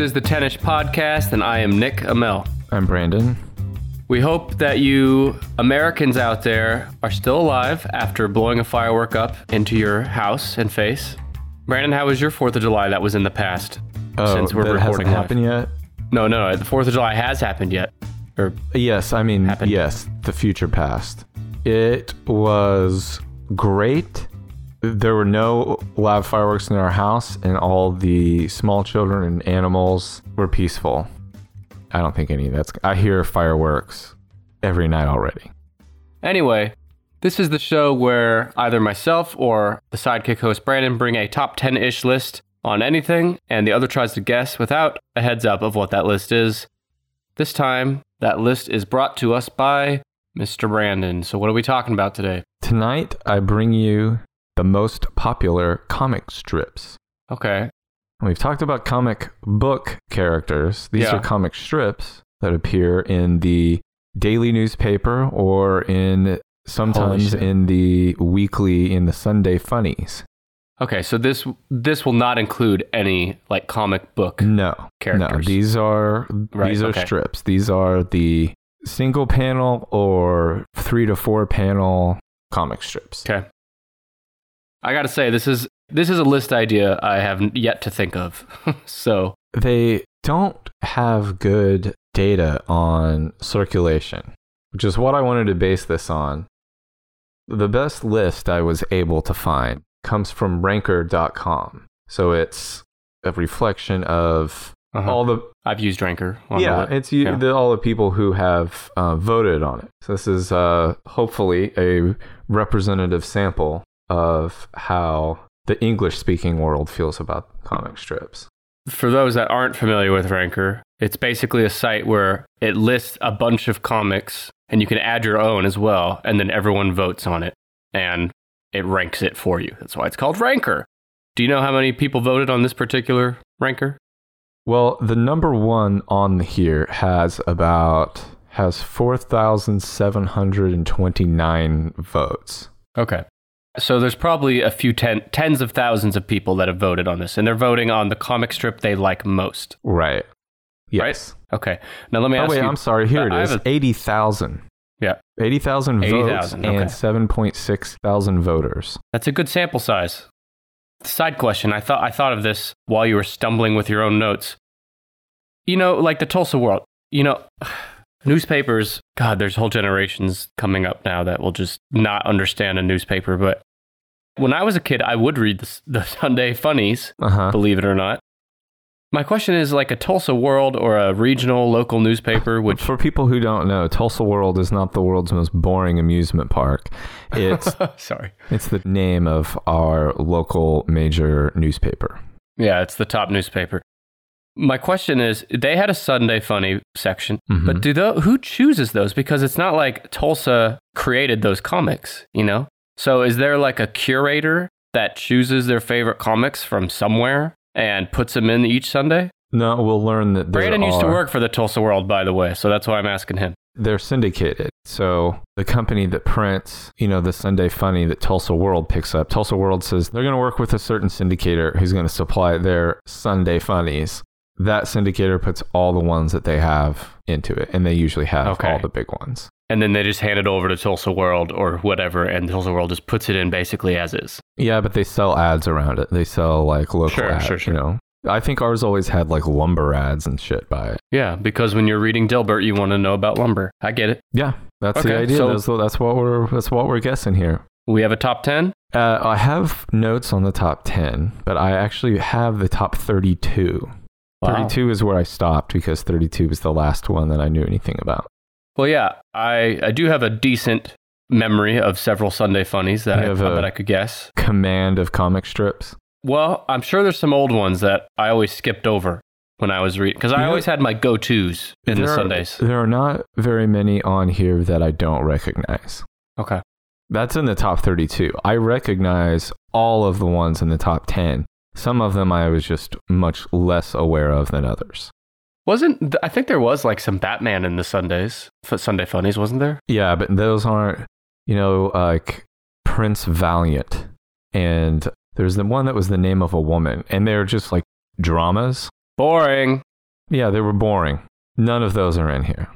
is the Tennis Podcast, and I am Nick Amel. I'm Brandon. We hope that you Americans out there are still alive after blowing a firework up into your house and face. Brandon, how was your 4th of July that was in the past? Oh, since we're that recording hasn't happened yet. No, no, the 4th of July has happened yet. Or Yes, I mean Happened. yes, the future past. It was great. There were no live fireworks in our house, and all the small children and animals were peaceful. I don't think any of that's. I hear fireworks every night already. Anyway, this is the show where either myself or the sidekick host Brandon bring a top 10 ish list on anything, and the other tries to guess without a heads up of what that list is. This time, that list is brought to us by Mr. Brandon. So, what are we talking about today? Tonight, I bring you the most popular comic strips. Okay. We've talked about comic book characters. These Yeah. are comic strips that appear in the daily newspaper or in sometimes in the weekly in the Sunday funnies. Okay, so this this will not include any like comic book. No. No, Characters. these are Right, these are okay. strips. These are the single panel or 3 to 4 panel comic strips. Okay. I got to say this is this is a list idea I have yet to think of. so, They don't have good data on circulation, which is what I wanted to base this on. The best list I was able to find comes from ranker.com. So it's a reflection of uh-huh. all the I've used Ranker. yeah, it's yeah. The, all the people who have uh, voted on it. So this is uh, hopefully a representative sample of how the English-speaking world feels about comic strips. For those that aren't familiar with Ranker, it's basically a site where it lists a bunch of comics and you can add your own as well, and then everyone votes on it and it ranks it for you. That's why it's called Ranker. Do you know how many people voted on this particular Ranker? Well, the number one on here has about has four thousand seven hundred and twenty nine votes. Okay. So there's probably a few ten, tens of thousands of people that have voted on this, and they're voting on the comic strip they like most. Right. Yes. Okay. Now let me Oh wait, you. I'm sorry. Here it is. a- Eighty thousand. Yeah. Eighty thousand votes 80,000, okay. and seven point six thousand voters. That's a good sample size. Side question: I thought I thought of this while you were stumbling with your own notes. You know, like the Tulsa World. You know, newspapers. God, there's whole generations coming up now that will just not understand a newspaper. But when I was a kid, I would read the, the Sunday funnies. Uh huh. Believe it or not. My question is like a Tulsa World or a regional local newspaper, which For people who don't know, Tulsa World is not the world's most boring amusement park. It's sorry. it's the name of our local major newspaper. Yeah, it's the top newspaper. My question is, they had a Sunday funny section, Mhm. but do tho- who chooses those? Because it's not like Tulsa created those comics, you know. So is there like a curator that chooses their favorite comics from somewhere and puts them in each Sunday? No, we'll learn that Brandon used to work for the Tulsa World, by the way, so that's why I'm asking him. they're syndicated. So the company that prints, you know, the Sunday Funny that Tulsa World picks up, Tulsa World says they're going to work with a certain syndicator who's going to supply their Sunday Funnies. That syndicator puts all the ones that they have into it, and they usually have Okay. all the big ones. And then they just hand it over to Tulsa World or whatever, and Tulsa World just puts it in basically as is. Yeah, but they sell ads around it. They sell like local Sure, ads, sure, sure. you know. I think ours always had like lumber ads and shit by it. Yeah, because when you're reading Dilbert, you want to know about lumber. I get it. Yeah, that's the Okay, idea. so- that's, that's what we're that's what we're guessing here. We have a top 10. Uh, I have notes on the top 10, but I actually have the top 32. Wow. 32 is where I stopped because 32 was the last one that I knew anything about. Well, yeah, I, I do have a decent memory of several Sunday funnies that, I, that I could guess. Command of comic strips. Well, I'm sure there's some old ones that I always skipped over when I was reading because I always had my go tos in the There are- Sundays. There are not very many on here that I don't recognize. Okay. That's in the top 32. I recognize all of the ones in the top 10. Some of them I was just much less aware of than others. Wasn't I think there was like some Batman in the Sundays, Sunday funnies, wasn't there? Yeah, but those aren't, you know, like Prince Valiant. And there's the one that was the name of a woman. And they're just like dramas. Boring. Yeah, they were boring. None of those are in here.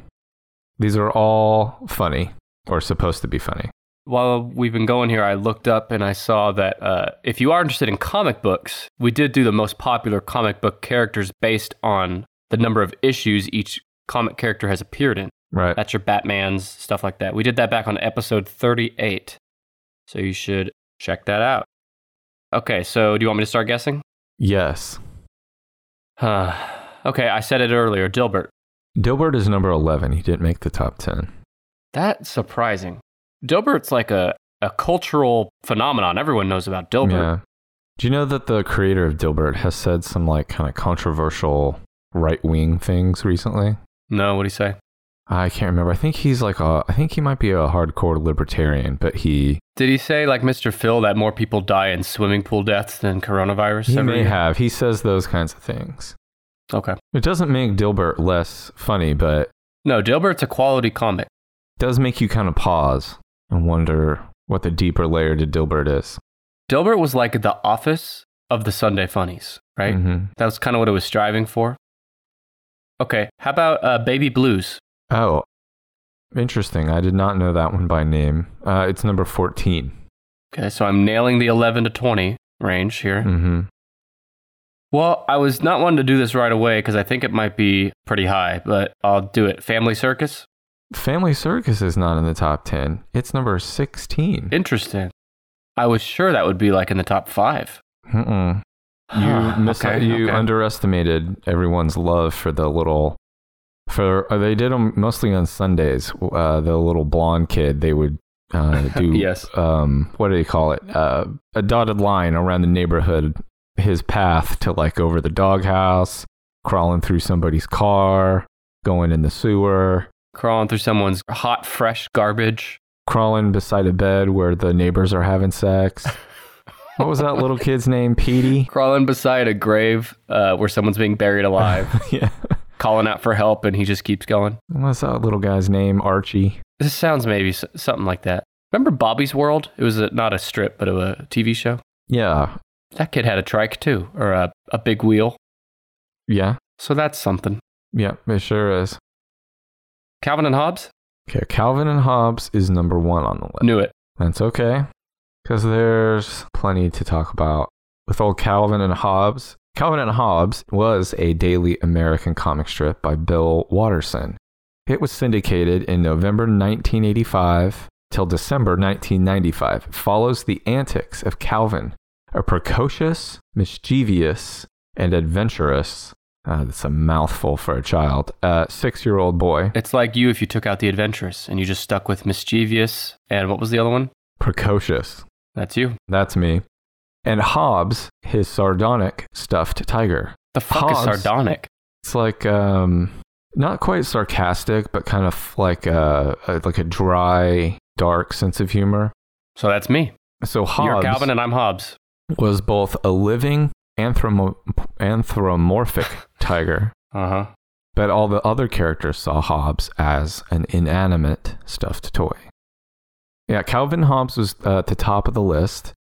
These are all funny or supposed to be funny. While we've been going here, I looked up and I saw that uh, if you are interested in comic books, we did do the most popular comic book characters based on the number of issues each comic character has appeared in. Right. That's your Batmans, stuff like that. We did that back on episode 38. So you should check that out. Okay, so do you want me to start guessing? Yes. Huh. okay, I said it earlier. Dilbert. Dilbert is number 11. He didn't make the top 10. That's surprising. Dilbert's like a, a cultural phenomenon. Everyone knows about Dilbert. Yeah. Do you know that the creator of Dilbert has said some like kind of controversial right wing things recently? No, what do you say? I can't remember. I think he's like a, I think he might be a hardcore libertarian, but he, Did he say, like Mr. Phil, that more people die in swimming pool deaths than coronavirus? he may year? have. He says those kinds of things. Okay. It doesn't make Dilbert less funny, but No, Dilbert's a quality comic. does make you kind of pause and wonder what the deeper layer to Dilbert is. Dilbert was like the office of the Sunday funnies, right? Mhm. That was kind of what it was striving for. Okay, how about uh, Baby Blues? Oh, interesting. I did not know that one by name. Uh, it's number 14. Okay, so I'm nailing the 11 to 20 range here. Mm-hmm. Well, I was not wanting to do this right away because I think it might be pretty high, but I'll do it. Family Circus? Family Circus is not in the top 10. It's number 16. Interesting. I was sure that would be like in the top five. Mm-mm. You, Huh, mis- okay, you okay. underestimated everyone's love for the little. For uh, they did them mostly on Sundays. Uh, the little blonde kid, they would uh, do. Yes. Um, what do they call it? Uh, a dotted line around the neighborhood, his path to like over the doghouse, crawling through somebody's car, going in the sewer, Crawling through someone's hot, fresh garbage. crawling beside a bed where the neighbors are having sex. what was that little kid's name? Petey. Crawling beside a grave uh, where someone's being buried alive. yeah. calling out for help, and he just keeps going. What's that little guy's name? Archie. This sounds maybe s- something like that. Remember Bobby's World? It was a, not a strip, but a TV show. Yeah. That kid had a trike too, or a, a big wheel. Yeah. So that's something. Yeah. It sure is. Calvin and Hobbes? Okay. Calvin and Hobbes is number one on the list. Knew it. That's okay. Because there's plenty to talk about with old Calvin and Hobbes. Calvin and Hobbes was a daily American comic strip by Bill Watterson. It was syndicated in November 1985 till December 1995. It follows the antics of Calvin, a precocious, mischievous, and adventurous. Uh, that's a mouthful for a child. Uh, six-year-old boy. It's like you if you took out the adventurous and you just stuck with mischievous and what was the other one? Precocious. That's you. That's me. And Hobbes, his sardonic stuffed tiger. The fuck is sardonic? It's like um, not quite sarcastic, but kind of like a, a like a dry, dark sense of humor. So that's me. So Hobbes, You're Hobbes Calvin and I'm Hobbes. was both a living anthromo- anthropomorphic tiger, Uh huh. but all the other characters saw Hobbes as an inanimate stuffed toy. Yeah, Calvin Hobbes was uh, at the top of the list.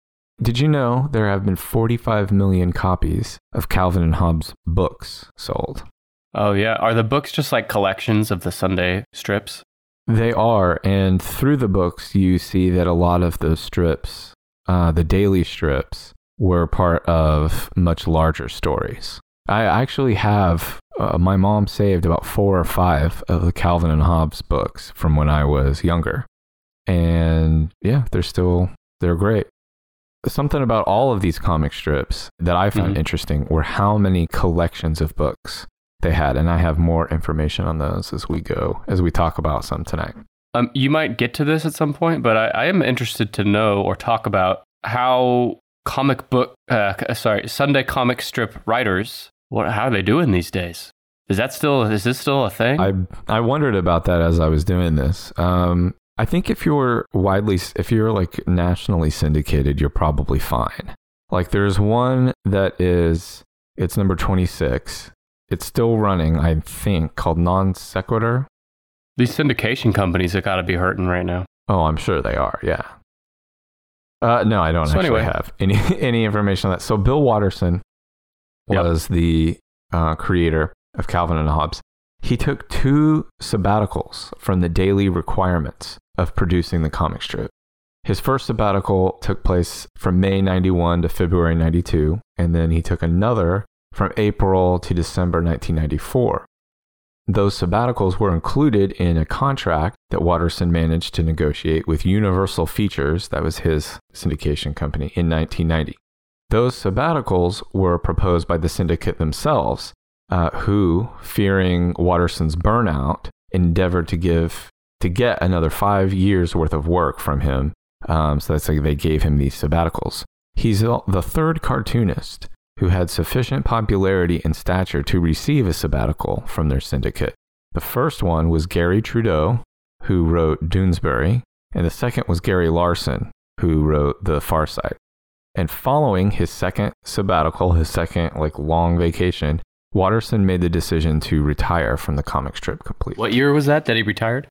Did you know there have been 45 million copies of Calvin and Hobbes books sold? Oh yeah. Are the books just like collections of the Sunday strips? They are, and through the books, you see that a lot of those strips, uh, the daily strips, were part of much larger stories. I actually have, uh, my mom saved about four or five of the Calvin and Hobbes books from when I was younger. And yeah, they're still, they're great. Something about all of these comic strips that I found Mhm. interesting were how many collections of books they had. And I have more information on those as we go, as we talk about some tonight. Um, you might get to this at some point, but I, I am interested to know or talk about how comic book, uh, sorry, Sunday comic strip writers, what, how are they doing these days? Is that still, is this still a thing? I I wondered about that as I was doing this. Um, I think if you're widely, if you're like nationally syndicated, you're probably fine. Like there's one that is, it's number 26. It's still running, I think, called Non Sequitur. These syndication companies have got to be hurting right now. Oh, I'm sure they are. Yeah. Uh, no, I don't So actually anyway. have any any information on that. So Bill Watterson Yep. was the uh, creator. of Calvin and Hobbes, he took two sabbaticals from the daily requirements of producing the comic strip. His first sabbatical took place from May 91 to February 92, and then he took another from April to December 1994. Those sabbaticals were included in a contract that Watterson managed to negotiate with Universal Features, that was his syndication company, in 1990. Those sabbaticals were proposed by the syndicate themselves, uh, who, fearing Watterson's burnout, endeavored to give to get another five years worth of work from him. Um, so that's like they gave him these sabbaticals. He's the third cartoonist who had sufficient popularity and stature to receive a sabbatical from their syndicate. The first one was Garry Trudeau, who wrote Doonesbury, and the second was Gary Larson, who wrote The Far Side. And following his second sabbatical, his second like long vacation, Watterson made the decision to retire from the comic strip completely. What year was that that he retired?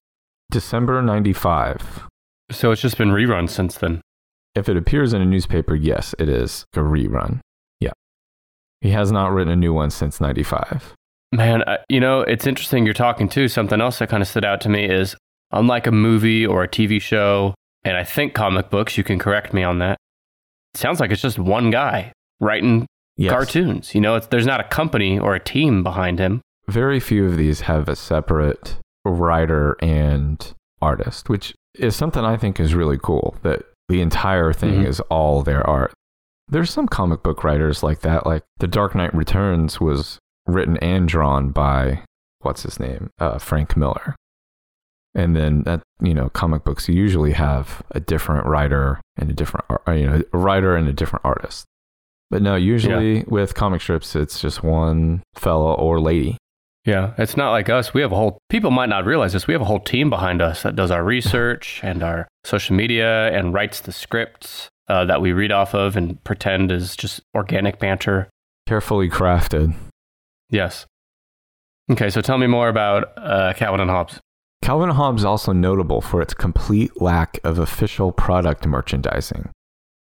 December 95. So it's just been rerun since then. If it appears in a newspaper, yes, it is a rerun. He has not written a new one since 95. Man, you know, it's interesting you're talking too. Something else that kind of stood out to me is unlike a movie or a TV show, and I think comic books, you can correct me on that. It sounds like it's just one guy writing yes. cartoons. You know, there's not a company or a team behind him. Very few of these have a separate writer and artist, which is something I think is really cool that the entire thing mm-hmm. is all their art. There's some comic book writers like that, like The Dark Knight Returns was written and drawn by what's his name, uh, Frank Miller. And then that you know, comic books usually have a different writer and a different you know, a writer and a different artist. But no, usually yeah. with comic strips, it's just one fellow or lady. Yeah, it's not like us. We have a whole, people might not realize this. We have a whole team behind us that does our research and our social media and writes the scripts uh, that we read off of and pretend is just organic banter. Carefully crafted. Yes. Okay, so tell me more about uh, Calvin and Hobbes. Calvin and Hobbes is also notable for its complete lack of official product merchandising.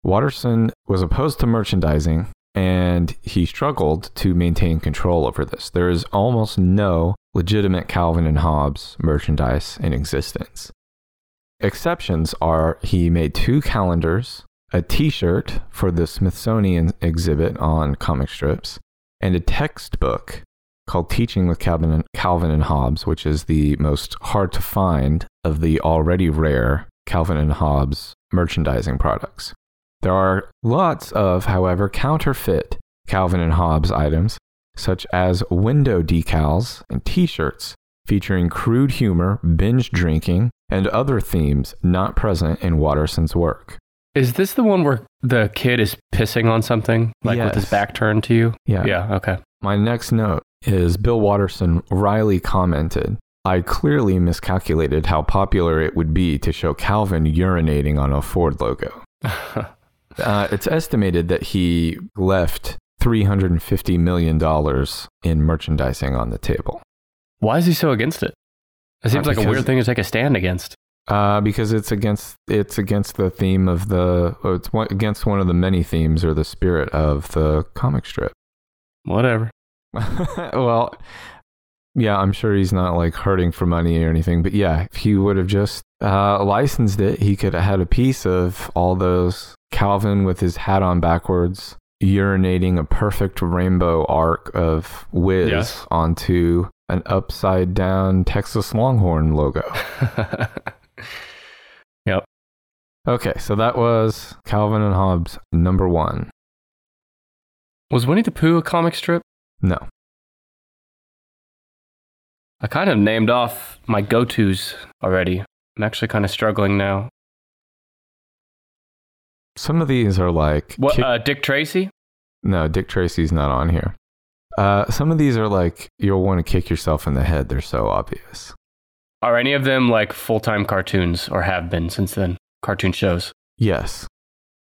Watterson was opposed to merchandising and he struggled to maintain control over this. There is almost no legitimate Calvin and Hobbes merchandise in existence. Exceptions are he made two calendars, a t shirt for the Smithsonian exhibit on comic strips, and a textbook called Teaching with Calvin and, Calvin and Hobbes, which is the most hard to find of the already rare Calvin and Hobbes merchandising products. There are lots of, however, counterfeit Calvin and Hobbes items, such as window decals and t shirts featuring crude humor, binge drinking, and other themes not present in Watterson's work. Is this the one where the kid is pissing on something, like yes. with his back turned to you? Yeah. Yeah, okay. My next note is Bill Watterson Riley commented, I clearly miscalculated how popular it would be to show Calvin urinating on a Ford logo. Uh, it's estimated that he left $350 million in merchandising on the table. Why is he so against it? It seems uh, like a weird thing to take a stand against. Uh, because it's against it's against the theme of the it's one, against one of the many themes or the spirit of the comic strip. Whatever. well, yeah, I'm sure he's not like hurting for money or anything, but yeah, if he would have just uh, licensed it, he could have had a piece of all those Calvin with his hat on backwards, urinating a perfect rainbow arc of whiz yes. onto an upside down Texas Longhorn logo. yep. Okay, so that was Calvin and Hobbes number one. Was Winnie the Pooh a comic strip? No. I kind of named off my go tos already. I'm actually kind of struggling now. Some of these are like what? Kick- uh, Dick Tracy? No, Dick Tracy's not on here. Uh, some of these are like you'll want to kick yourself in the head. They're so obvious. Are any of them like full time cartoons or have been since then? Cartoon shows? Yes.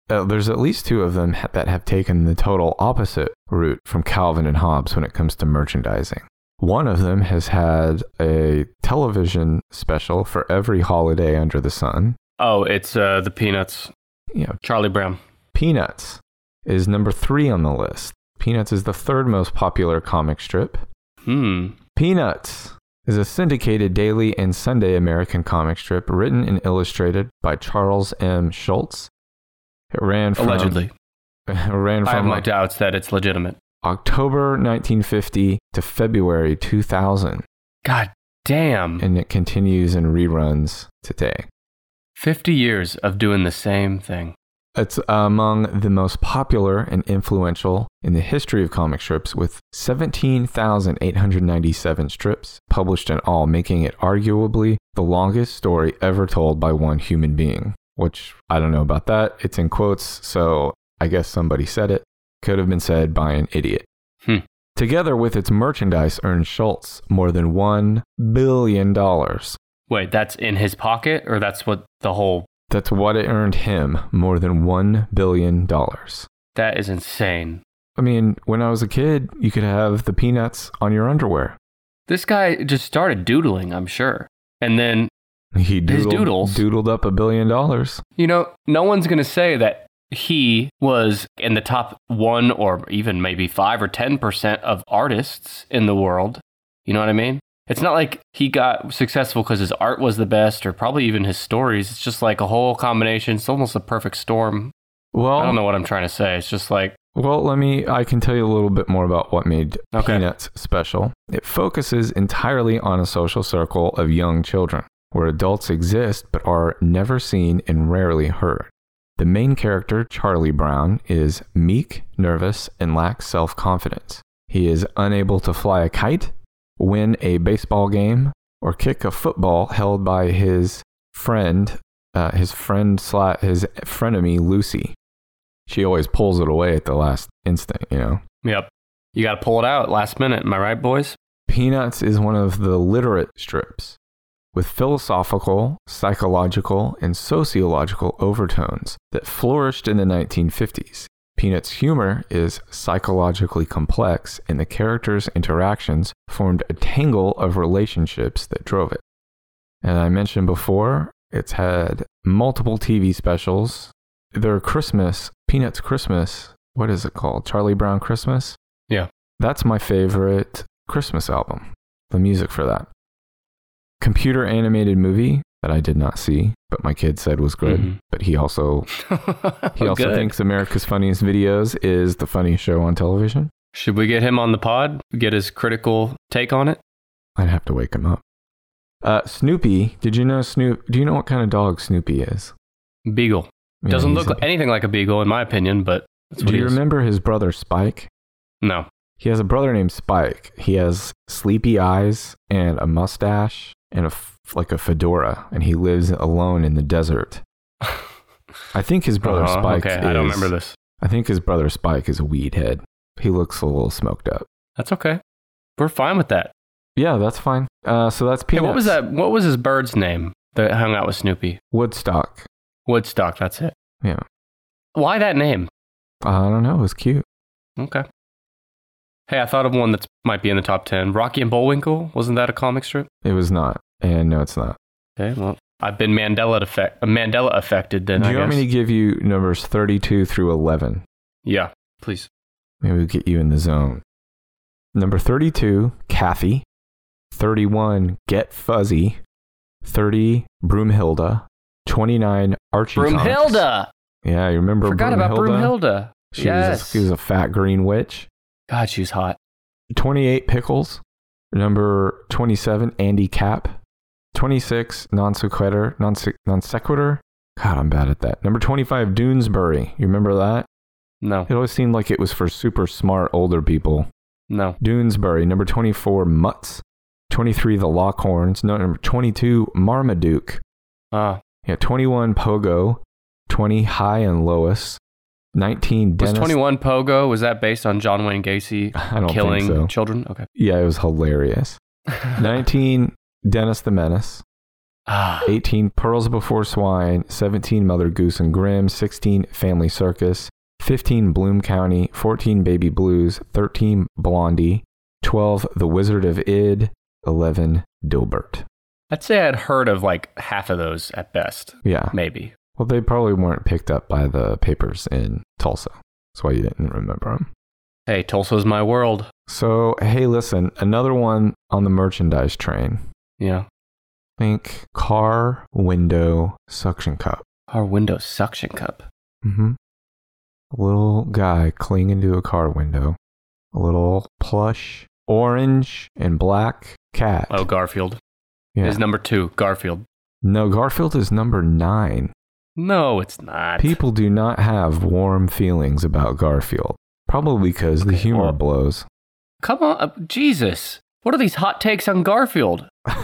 Uh, there's at least two of them that have taken the total opposite route from Calvin and Hobbes when it comes to merchandising. One of them has had a television special for every holiday under the sun. Oh, it's uh, the Peanuts Yeah. Charlie Brown. Peanuts is number three on the list. Peanuts is the third most popular comic strip. Hmm. Peanuts is a syndicated daily and Sunday American comic strip written and illustrated by Charles M. Schulz. It ran from Allegedly. ran I have from my doubts that it's legitimate. October 1950 to February 2000, God damn. and it continues in reruns today. 50 years of doing the same thing. It's among the most popular and influential in the history of comic strips, with 17,897 strips published in all, making it arguably the longest story ever told by one human being. Which I don't know about that. It's in quotes, so I guess somebody said it. Could have been said by an idiot. Hmm. Together with its merchandise, earned Schulz more than $1 billion. Wait, that's in his pocket or that's what the whole. That's what it earned him more than $1 billion. That is insane. I mean, when I was a kid, you could have the peanuts on your underwear. This guy just started doodling, I'm sure. And then, He His doodled, doodles. doodled up a billion dollars. you know, no one's going to say that he was in the top one or even maybe five or 10% of artists in the world. You know what I mean? It's not like he got successful because his art was the best or probably even his stories. It's just like a whole combination. It's almost a perfect storm. Well, I don't know what I'm trying to say. It's just like, Well, let me. I can tell you a little bit more about what made Okay. Peanuts special. It focuses entirely on a social circle of young children, where adults exist but are never seen and rarely heard. The main character, Charlie Brown, is meek, nervous, and lacks self confidence. He is unable to fly a kite, win a baseball game, or kick a football held by his friend, uh, his friend sla- his frenemy Lucy. She always pulls it away at the last instant, you know. yep, you got to pull it out last minute. Am I right, boys? Peanuts is one of the literate strips with philosophical, psychological, and sociological overtones that flourished in the 1950s. Peanuts' humor is psychologically complex, and the characters' interactions formed a tangle of relationships that drove it. And I mentioned before, it's had multiple TV specials. Their Christmas, Peanuts Christmas, what is it called? Charlie Brown Christmas? Yeah. That's my favorite Christmas album, the music for that. Computer animated movie that I did not see, but my kid said was good. Mhm. But he also he also Good. thinks America's Funniest Videos is the funniest show on television. Should we get him on the pod? Get his critical take on it? I'd have to wake him up. Uh, Snoopy, did you know Snoop? Do you know what kind of dog Snoopy is? Beagle. Yeah, Doesn't look anything like a beagle, in my opinion, but that's what Do you is. remember his brother Spike? No. He has a brother named Spike. He has sleepy eyes and a mustache and a f- like a fedora, and he lives alone in the desert. I think his brother Uh-huh, Spike. Okay, I don't remember this. I think his brother Spike is a weed head. He looks a little smoked up. That's okay. We're fine with that. Yeah, that's fine. Uh, so that's Hey, peanuts. what was that? What was his bird's name that hung out with Snoopy? Woodstock. Woodstock. That's it. Yeah. Why that name? I don't know. It was cute. Okay. Hey, I thought of one that might be in the top ten. Rocky and Bullwinkle. Wasn't that a comic strip? It was not. And no, it's not. Okay. Well, I've been Mandela effect uh, Mandela affected. Then Do I you want guess. me to give you numbers 32 through 11? yeah. Please. Maybe we'll get you in the zone. Number 32, Cathy. 31, Get Fuzzy. 30, Broomhilda. 29, Archie. Comics. Broomhilda. Yeah, you remember Forgot about Broomhilda. She, yes. was a, she was a fat green witch. God, she's hot. 28, Pickles. Number 27, Andy Capp. 26, Non Sequitur. Non Non Sequitur. God, I'm bad at that. Number 25, Doonesbury. You remember that? No. It always seemed like it was for super smart older people. No. Doonesbury. Number 24, Mutts. 23, The Lockhorns. No, number 22, Marmaduke. Ah. Yeah, 21, Pogo. 20, Hi and Lois. 19, was 21 Pogo? Was that based on John Wayne Gacy killing so. children? Okay. Yeah, it was hilarious. 19, Dennis the Menace. ah. 18, Pearls Before Swine. 17, Mother Goose and Grimm. 16, Family Circus. 15, Bloom County. 14, Baby Blues. 13, Blondie. 12, The Wizard of Id. 11, Dilbert. I'd say I'd heard of like half of those at best. Yeah. Maybe. Well, they probably weren't picked up by the papers in Tulsa. That's why you didn't remember them. Hey, Tulsa's my world. So, hey, listen, another one on the merchandise train. Yeah. Think car window suction cup. Our window suction cup. Mm-hmm. A little guy clinging to a car window. A little plush orange and black cat. Oh, Garfield yeah. is number two. Garfield. No, Garfield is number nine. No, it's not. People do not have warm feelings about Garfield. Probably because the humor well- blows. Come on, uh, Jesus. What are these hot takes on Garfield?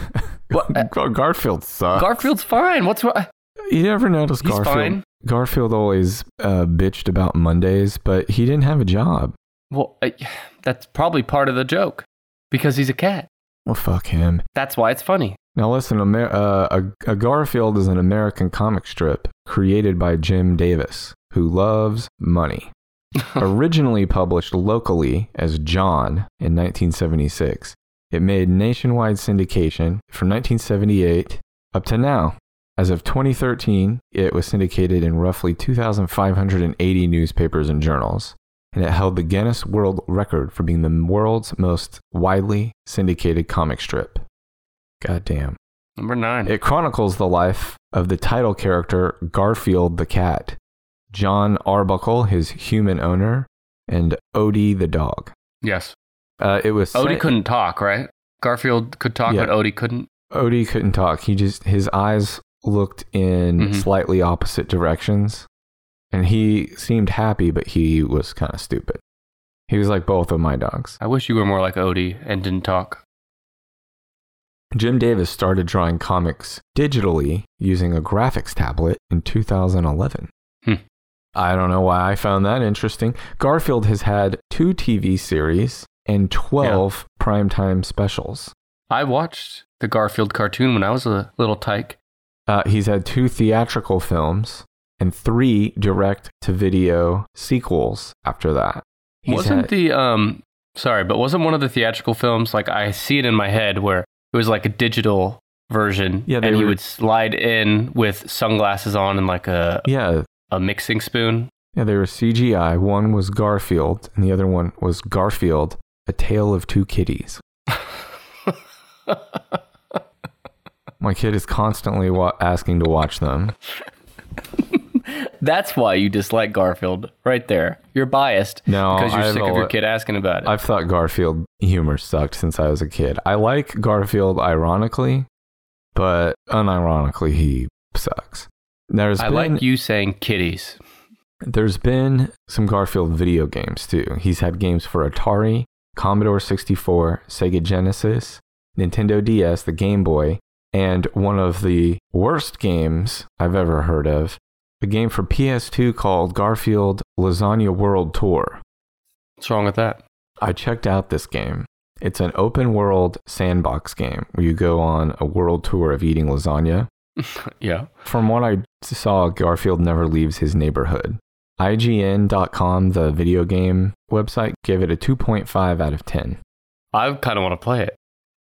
What- uh, Gar- Garfield sucks. Garfield's fine. What's what? you ever noticed He's Garfield? fine. Garfield always uh, bitched about Mondays, but he didn't have a job. Well, uh, that's probably part of the joke because he's a cat. Well, fuck him. That's why it's funny. Now listen, Amer- uh, a, a Garfield is an American comic strip created by Jim Davis, who loves money. Originally published locally as Jon in 1976, it made nationwide syndication from 1978 up to now. As of 2013, it was syndicated in roughly 2,580 newspapers and journals, and it held the Guinness World Record for being the world's most widely syndicated comic strip. Goddamn. Number nine. It chronicles the life of the title character Garfield the cat, Jon Arbuckle, his human owner, and Odie the dog. yes. Uh, it was Odie set- couldn't talk, right? Garfield could talk, Yeah. but Odie couldn't. Odie couldn't talk. He just his eyes looked in Mhm. slightly opposite directions, and he seemed happy, but he was kind of stupid. He was like both of my dogs. I wish you were more like Odie and didn't talk. Jim Davis started drawing comics digitally using a graphics tablet in 2011. Hmm. I don't know why I found that interesting. Garfield has had two TV series and 12 primetime specials. I watched the Garfield cartoon when I was a little tyke. Uh, he's had two theatrical films and three direct to video sequels after that. He's wasn't had- the um sorry, but wasn't one of the theatrical films like I see it in my head where it was like a digital version Yeah, they and he would slide in with sunglasses on and like a yeah, a mixing spoon. yeah, they were CGI. One was Garfield, and the other one was Garfield, A Tale of Two Kitties. My kid is constantly wa- asking to watch them. That's why you dislike Garfield right there. You're biased No, because you're I've sick of al- your kid asking about it. I've thought Garfield humor sucked since I was a kid. I like Garfield ironically, but unironically, he sucks. There's I been, like you saying kitties. There's been some Garfield video games too. He's had games for Atari, Commodore 64, Sega Genesis, Nintendo DS, the Game Boy, and one of the worst games I've ever heard of, a game for PS2 called Garfield Lasagna World Tour. What's wrong with that? I checked out this game. It's an open world sandbox game where you go on a world tour of eating lasagna. yeah. From what I saw, Garfield never leaves his neighborhood. IGN.com, the video game website, gave it a 2.5 out of 10. I kind of want to play it.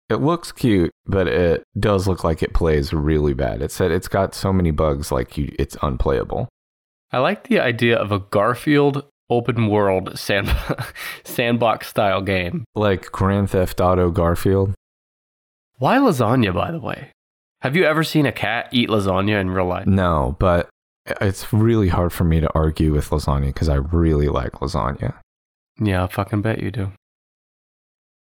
It looks cute, but it does look like it plays really bad. It said it's got so many bugs, like you, it's unplayable. I like the idea of a Garfield open world sand sandbox style game. Like Grand Theft Auto Garfield. Why lasagna, by the way? Have you ever seen a cat eat lasagna in real life? No, but it's really hard for me to argue with lasagna because I really like lasagna. Yeah, I fucking bet you do.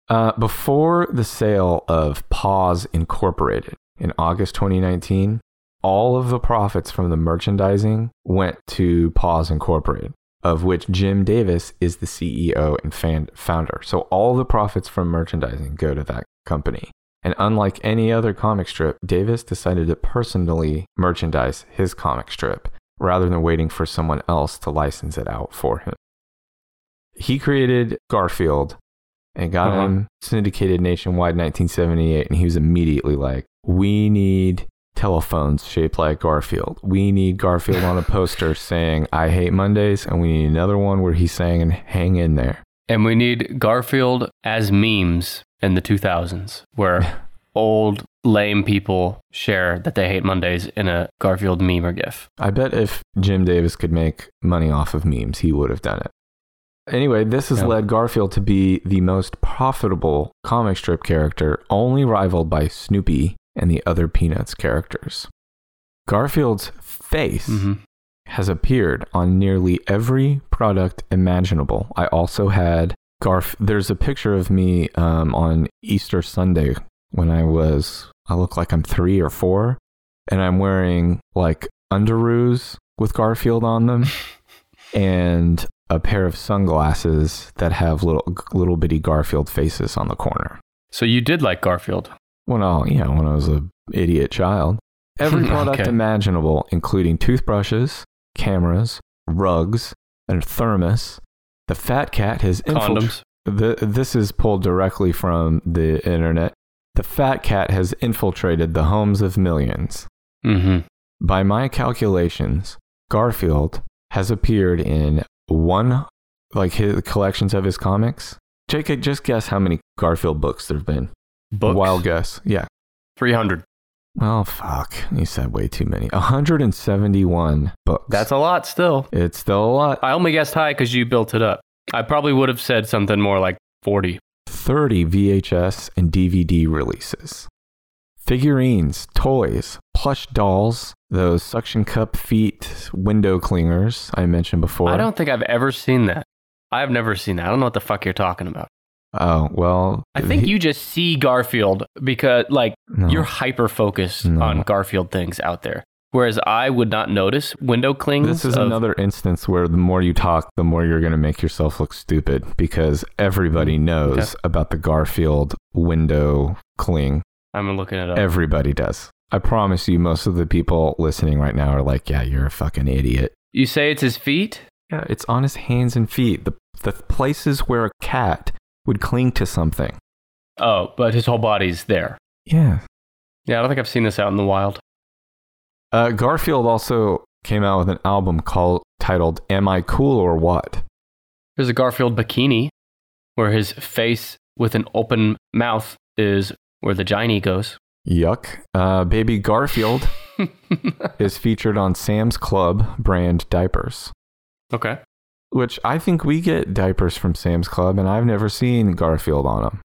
Uh, before the sale of Paws Incorporated in August 2019, all of the profits from the merchandising went to Paws Incorporated, of which Jim Davis is the CEO and fan- founder. So all the profits from merchandising go to that company. And unlike any other comic strip, Davis decided to personally merchandise his comic strip rather than waiting for someone else to license it out for him. He created Garfield and got Uh-huh. him syndicated nationwide in 1978 and he was immediately like we need telephones shaped like garfield we need garfield on a poster saying i hate mondays and we need another one where he's saying hang in there And we need Garfield as memes in the 2000s, where old, lame people share that they hate Mondays in a Garfield meme or GIF. i bet if jim davis could make money off of memes he would have done it Anyway, this has Yeah. led Garfield to be the most profitable comic strip character, only rivaled by Snoopy and the other Peanuts characters. Garfield's face hmm has appeared on nearly every product imaginable. I also had Garf. There's a picture of me um, on Easter Sunday when I was, I look like I'm three or four, and I'm wearing like underoos with Garfield on them and a pair of sunglasses that have little little bitty Garfield faces on the corner. So you did like Garfield. When I, know, when I was a idiot child. Every product Okay. imaginable, including toothbrushes, cameras, rugs, and a thermos. The fat cat has infiltrated. The, this is pulled directly from the internet. The fat cat has infiltrated the homes of millions. hmm By my calculations, Garfield has appeared in one, like his collections of his comics. Jake, just guess how many Garfield books there have been. Books. Wild guess. Yeah. 300. Well, fuck. You said way too many. 171 books. That's a lot still. It's still a lot. I only guessed high because you built it up. I probably would have said something more like 40. 30 VHS and DVD releases. Figurines, toys, plush dolls, those suction cup feet window clingers I mentioned before. I don't think I've ever seen that. I've never seen that. I don't know what the fuck you're talking about. Oh, well. I think he- you just see Garfield because, like, no. you're hyper focused No. on Garfield things out there. Whereas I would not notice window clings. This is of- another instance where the more you talk, the more you're going to make yourself look stupid because everybody mm, knows Okay. about the Garfield window cling. I'm looking it up. Everybody does. I promise you, most of the people listening right now are like, yeah, you're a fucking idiot. you say it's his feet? Yeah, it's on his hands and feet. The, the places where a cat would cling to something. Oh, but his whole body's there. Yeah. Yeah, I don't think I've seen this out in the wild. Uh, Garfield also came out with an album called titled "Am I Cool or What?" There's a Garfield bikini where his face with an open mouth is where the giny goes. Yuck. Uh, Baby Garfield is featured on Sam's Club brand diapers, okay. Which I think we get diapers from Sam's Club, and I've never seen Garfield on them.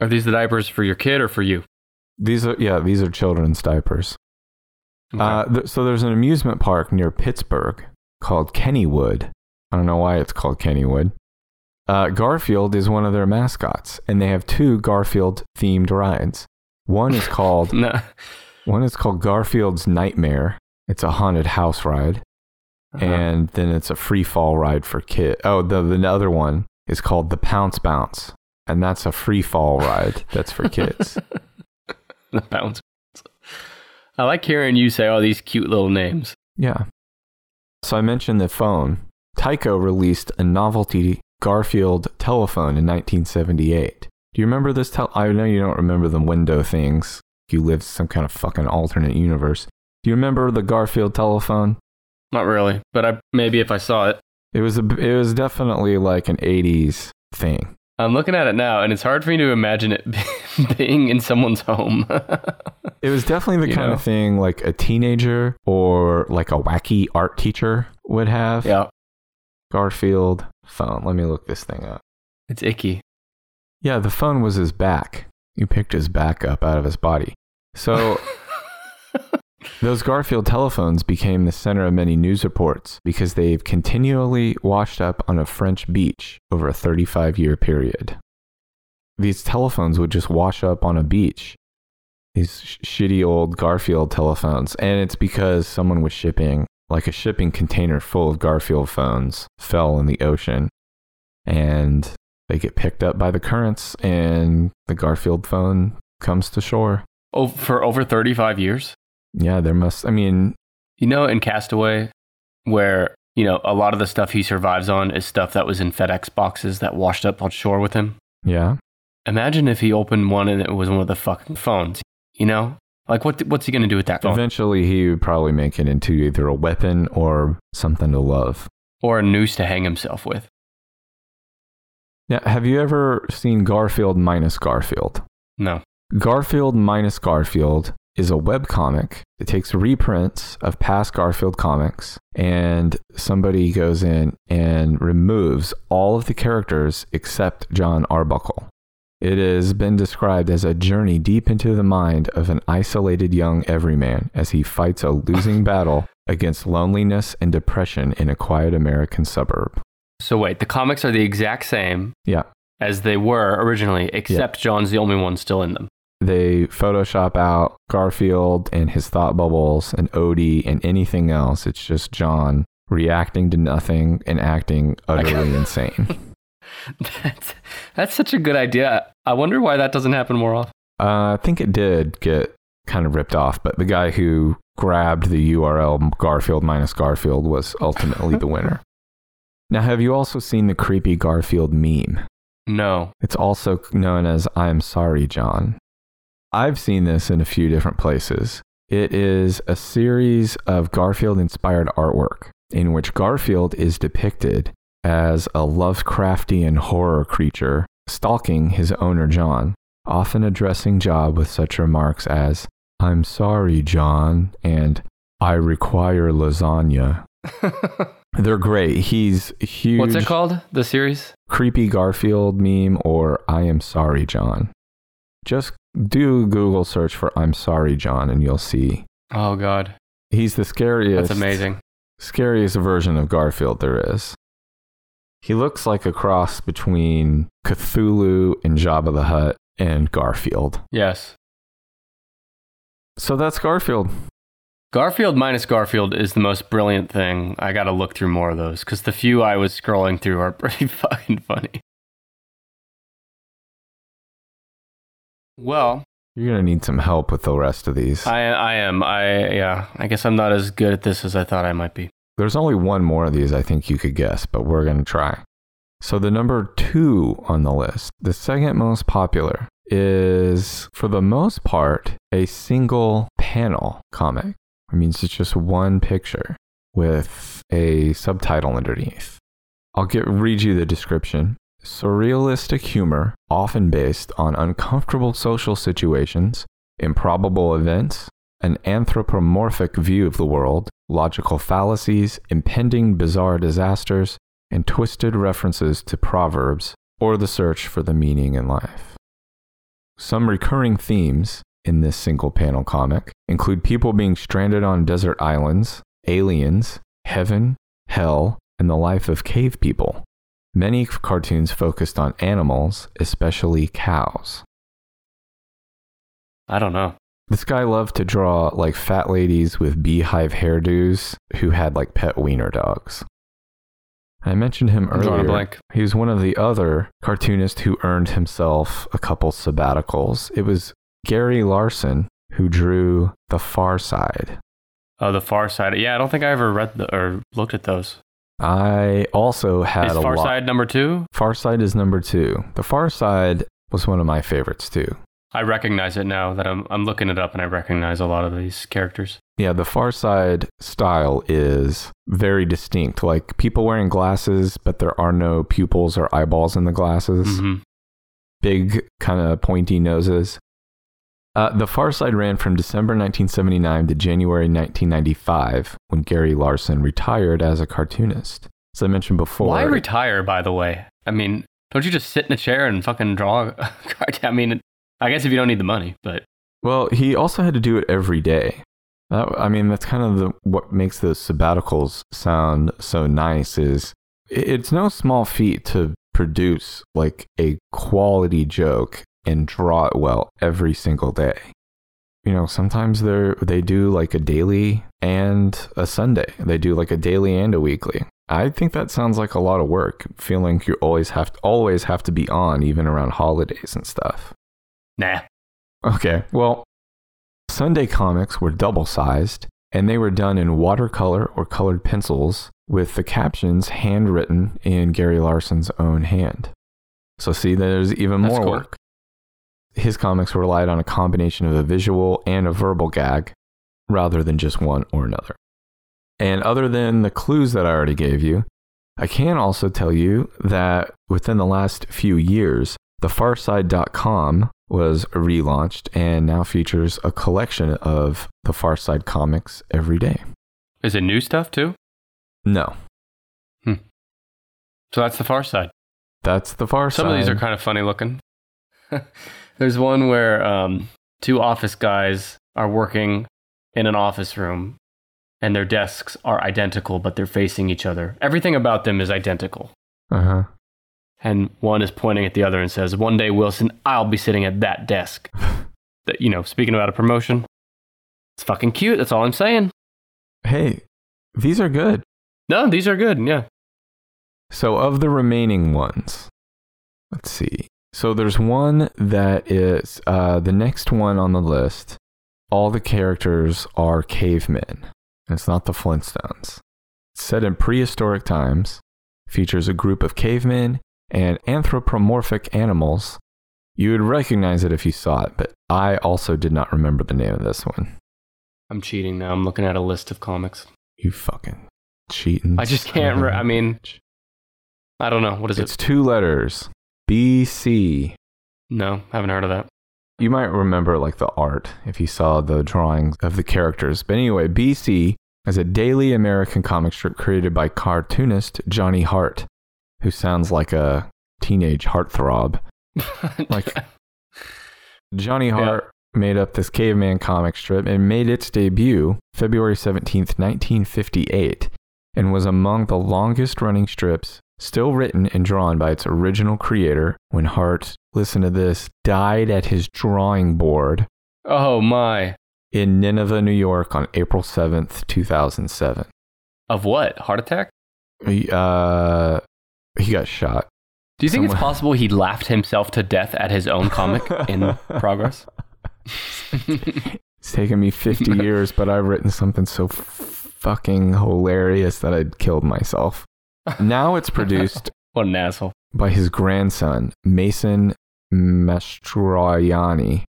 Are these the diapers for your kid or for you? These are yeah, these are children's diapers. Okay. Uh, th- so there's an amusement park near Pittsburgh called Kennywood. I don't know why it's called Kennywood. Uh, Garfield is one of their mascots, and they have two Garfield themed rides. One is called no. one is called Garfield's Nightmare. It's a haunted house ride, Uh-huh. and then it's a free fall ride for kids. Oh, the the other one is called the Pounce Bounce, and that's a free fall ride that's for kids. the bounce. I like hearing you say all these cute little names. Yeah. So I mentioned the phone. Tyco released a novelty Garfield telephone in 1978. Do you remember this? Tel- I know you don't remember the window things. You lived some kind of fucking alternate universe. Do you remember the Garfield telephone? Not really, but I maybe if I saw it. It was a, it was definitely like an 80s thing. I'm looking at it now, and it's hard for me to imagine it being in someone's home. It was definitely the You kind know? of thing like a teenager or like a wacky art teacher would have. yeah, Garfield phone. Let me look this thing up. it's icky. Yeah, the phone was his back. You picked his back up out of his body. So those Garfield telephones became the center of many news reports because they've continually washed up on a French beach over a 35 year period. These telephones would just wash up on a beach. These sh- shitty old Garfield telephones. And it's because someone was shipping, like a shipping container full of Garfield phones, fell in the ocean. And they get picked up by the currents, and the Garfield phone comes to shore. oh, for over 35 years. Yeah, there must. I mean, You know, in Castaway, where you know a lot of the stuff he survives on is stuff that was in FedEx boxes that washed up on shore with him. yeah. Imagine if he opened one and it was one of the fucking phones. You know, like what? What's he gonna do with that phone? Eventually, he would probably make it into either a weapon or something to love. Or a noose to hang himself with? Yeah. Have you ever seen Garfield minus Garfield? No. Garfield minus Garfield is a webcomic. It takes reprints of past Garfield comics, and somebody goes in and removes all of the characters except Jon Arbuckle. It has been described as a journey deep into the mind of an isolated young everyman as he fights a losing battle against loneliness and depression in a quiet American suburb. So wait, the comics are the exact same Yeah. as they were originally, except Jon's the only one still in them. They Photoshop out Garfield and his thought bubbles and Odie and anything else. It's just Jon reacting to nothing and acting utterly insane. that's, that's such a good idea. I wonder why that doesn't happen more often. Uh, I think it did get kind of ripped off, but the guy who grabbed the URL Garfield minus Garfield was ultimately the winner. Now, have you also seen the creepy Garfield meme? No. It's also known as I'm sorry, Jon. I've seen this in a few different places. It is a series of Garfield inspired artwork in which Garfield is depicted as a Lovecraftian horror creature stalking his owner, Jon, often addressing Jon with such remarks as, I'm sorry, Jon, and I require lasagna. They're great. He's huge. What's it called? The series? Creepy Garfield meme or I am sorry, Jon. Just do Google search for I'm sorry, Jon, and you'll see. Oh God, He's the scariest. that's amazing. Scariest version of Garfield there is. He looks like a cross between Cthulhu and Jabba the Hutt and Garfield. Yes. So that's Garfield. Garfield minus Garfield is the most brilliant thing. I got to look through more of those because the few I was scrolling through are pretty fucking funny. Well, You're gonna need some help with the rest of these. I I am I yeah. I guess I'm not as good at this as I thought I might be. There's only one more of these I think you could guess, but we're going to try. So, the number two on the list, the second most popular, is for the most part a single panel comic. It means it's just one picture with a subtitle underneath. I'll get read you the description. Surrealistic humor, often based on uncomfortable social situations, improbable events, an anthropomorphic view of the world, logical fallacies, impending bizarre disasters, and twisted references to proverbs or the search for the meaning in life. Some recurring themes in this single panel comic include people being stranded on desert islands, aliens, heaven, hell, and the life of cave people. Many cartoons focused on animals, especially cows. I don't know. This guy loved to draw like fat ladies with beehive hairdos who had like pet wiener dogs. I mentioned him earlier. blank. He was one of the other cartoonists who earned himself a couple sabbaticals. It was Gary Larson who drew The Far Side. Oh, the Far Side. Yeah, I don't think I ever read the, or looked at those. I also had Is a Far lot. Side number two? Far Side is number two. The Far Side was one of my favorites too. I recognize it now that I'm I'm looking it up and I recognize a lot of these characters. Yeah, the Far Side style is very distinct. Like people wearing glasses, but there are no pupils or eyeballs in the glasses. hmm Big, kind of pointy noses. Uh, the Far Side ran from December 1979 to January 1995 when Gary Larson retired as a cartoonist. As I mentioned before, Why retire, by the way? I mean, don't you just sit in a chair and fucking draw a card? I mean, I guess if you don't need the money, but Well, he also had to do it every day. That, I mean, that's kind of the, what makes those sabbaticals sound so nice. Is it's no small feat to produce like a quality joke and draw it well every single day. You know, sometimes they they do like a daily and a Sunday. They do like a daily and a weekly. I think that sounds like a lot of work. Feeling you always have to, always have to be on, even around holidays and stuff. nah. Okay, well, Sunday comics were double sized and they were done in watercolor or colored pencils with the captions handwritten in Gary Larson's own hand. So, see, there's even That's more cool. work. His comics relied on a combination of a visual and a verbal gag rather than just one or another. And other than the clues that I already gave you, I can also tell you that within the last few years, thefarside.com was relaunched and now features a collection of the Far Side comics every day. Is it new stuff too? No, Hmm. So that's the far side. that's the Far Some of these are kind of funny looking. There's one where um, two office guys are working in an office room and their desks are identical, but they're facing each other. Everything about them is identical. uh-huh. And one is pointing at the other and says, One day, Wilson, I'll be sitting at that desk. that, you know, speaking about a promotion, it's fucking cute. That's all I'm saying. Hey, these are good. No, these are good. Yeah. So, of the remaining ones, let's see. So, there's one that is uh, the next one on the list. All the characters are cavemen. It's not the Flintstones. It's set in prehistoric times, features a group of cavemen and anthropomorphic animals. You would recognize it if you saw it, but I also did not remember the name of this one. I'm cheating now. I'm looking at a list of comics. You fucking cheating. I just can't re- I mean, I don't know. What is it? it's two letters BC. No, haven't heard of that. You might remember like the art if you saw the drawings of the characters. But anyway, BC is a daily American comic strip created by cartoonist Johnny Hart, who sounds like a teenage heartthrob. Like- Johnny Yeah. Hart made up this caveman comic strip and made its debut February 17th, 1958, and was among the longest running strips still written and drawn by its original creator when Hart, listen to this, died at his drawing board oh my. in Nineveh, New York on April 7th, 2007. Of what? Heart attack? He, uh, he got shot. Do you think it's possible he laughed himself to death at his own comic in progress? It's taken me 50 years, but I've written something so f- fucking hilarious that I'd killed myself. Now it's produced what an asshole. by his grandson, Mason Mastroianni,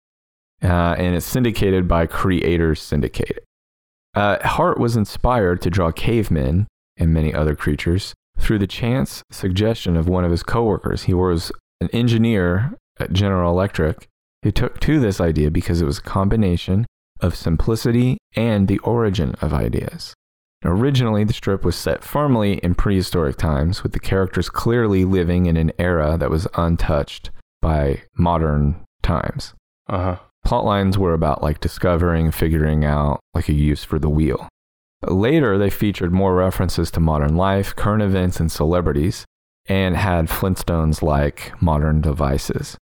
uh, and it's syndicated by Creators Syndicate. Uh, Hart was inspired to draw cavemen and many other creatures through the chance suggestion of one of his coworkers. He was an engineer at General Electric who took to this idea because it was a combination of simplicity and the origin of ideas. Originally, the strip was set firmly in prehistoric times, with the characters clearly living in an era that was untouched by modern times. Uh huh. Plot lines were about like discovering, figuring out like a use for the wheel. Later, they featured more references to modern life, current events, and celebrities, and had Flintstones like modern devices.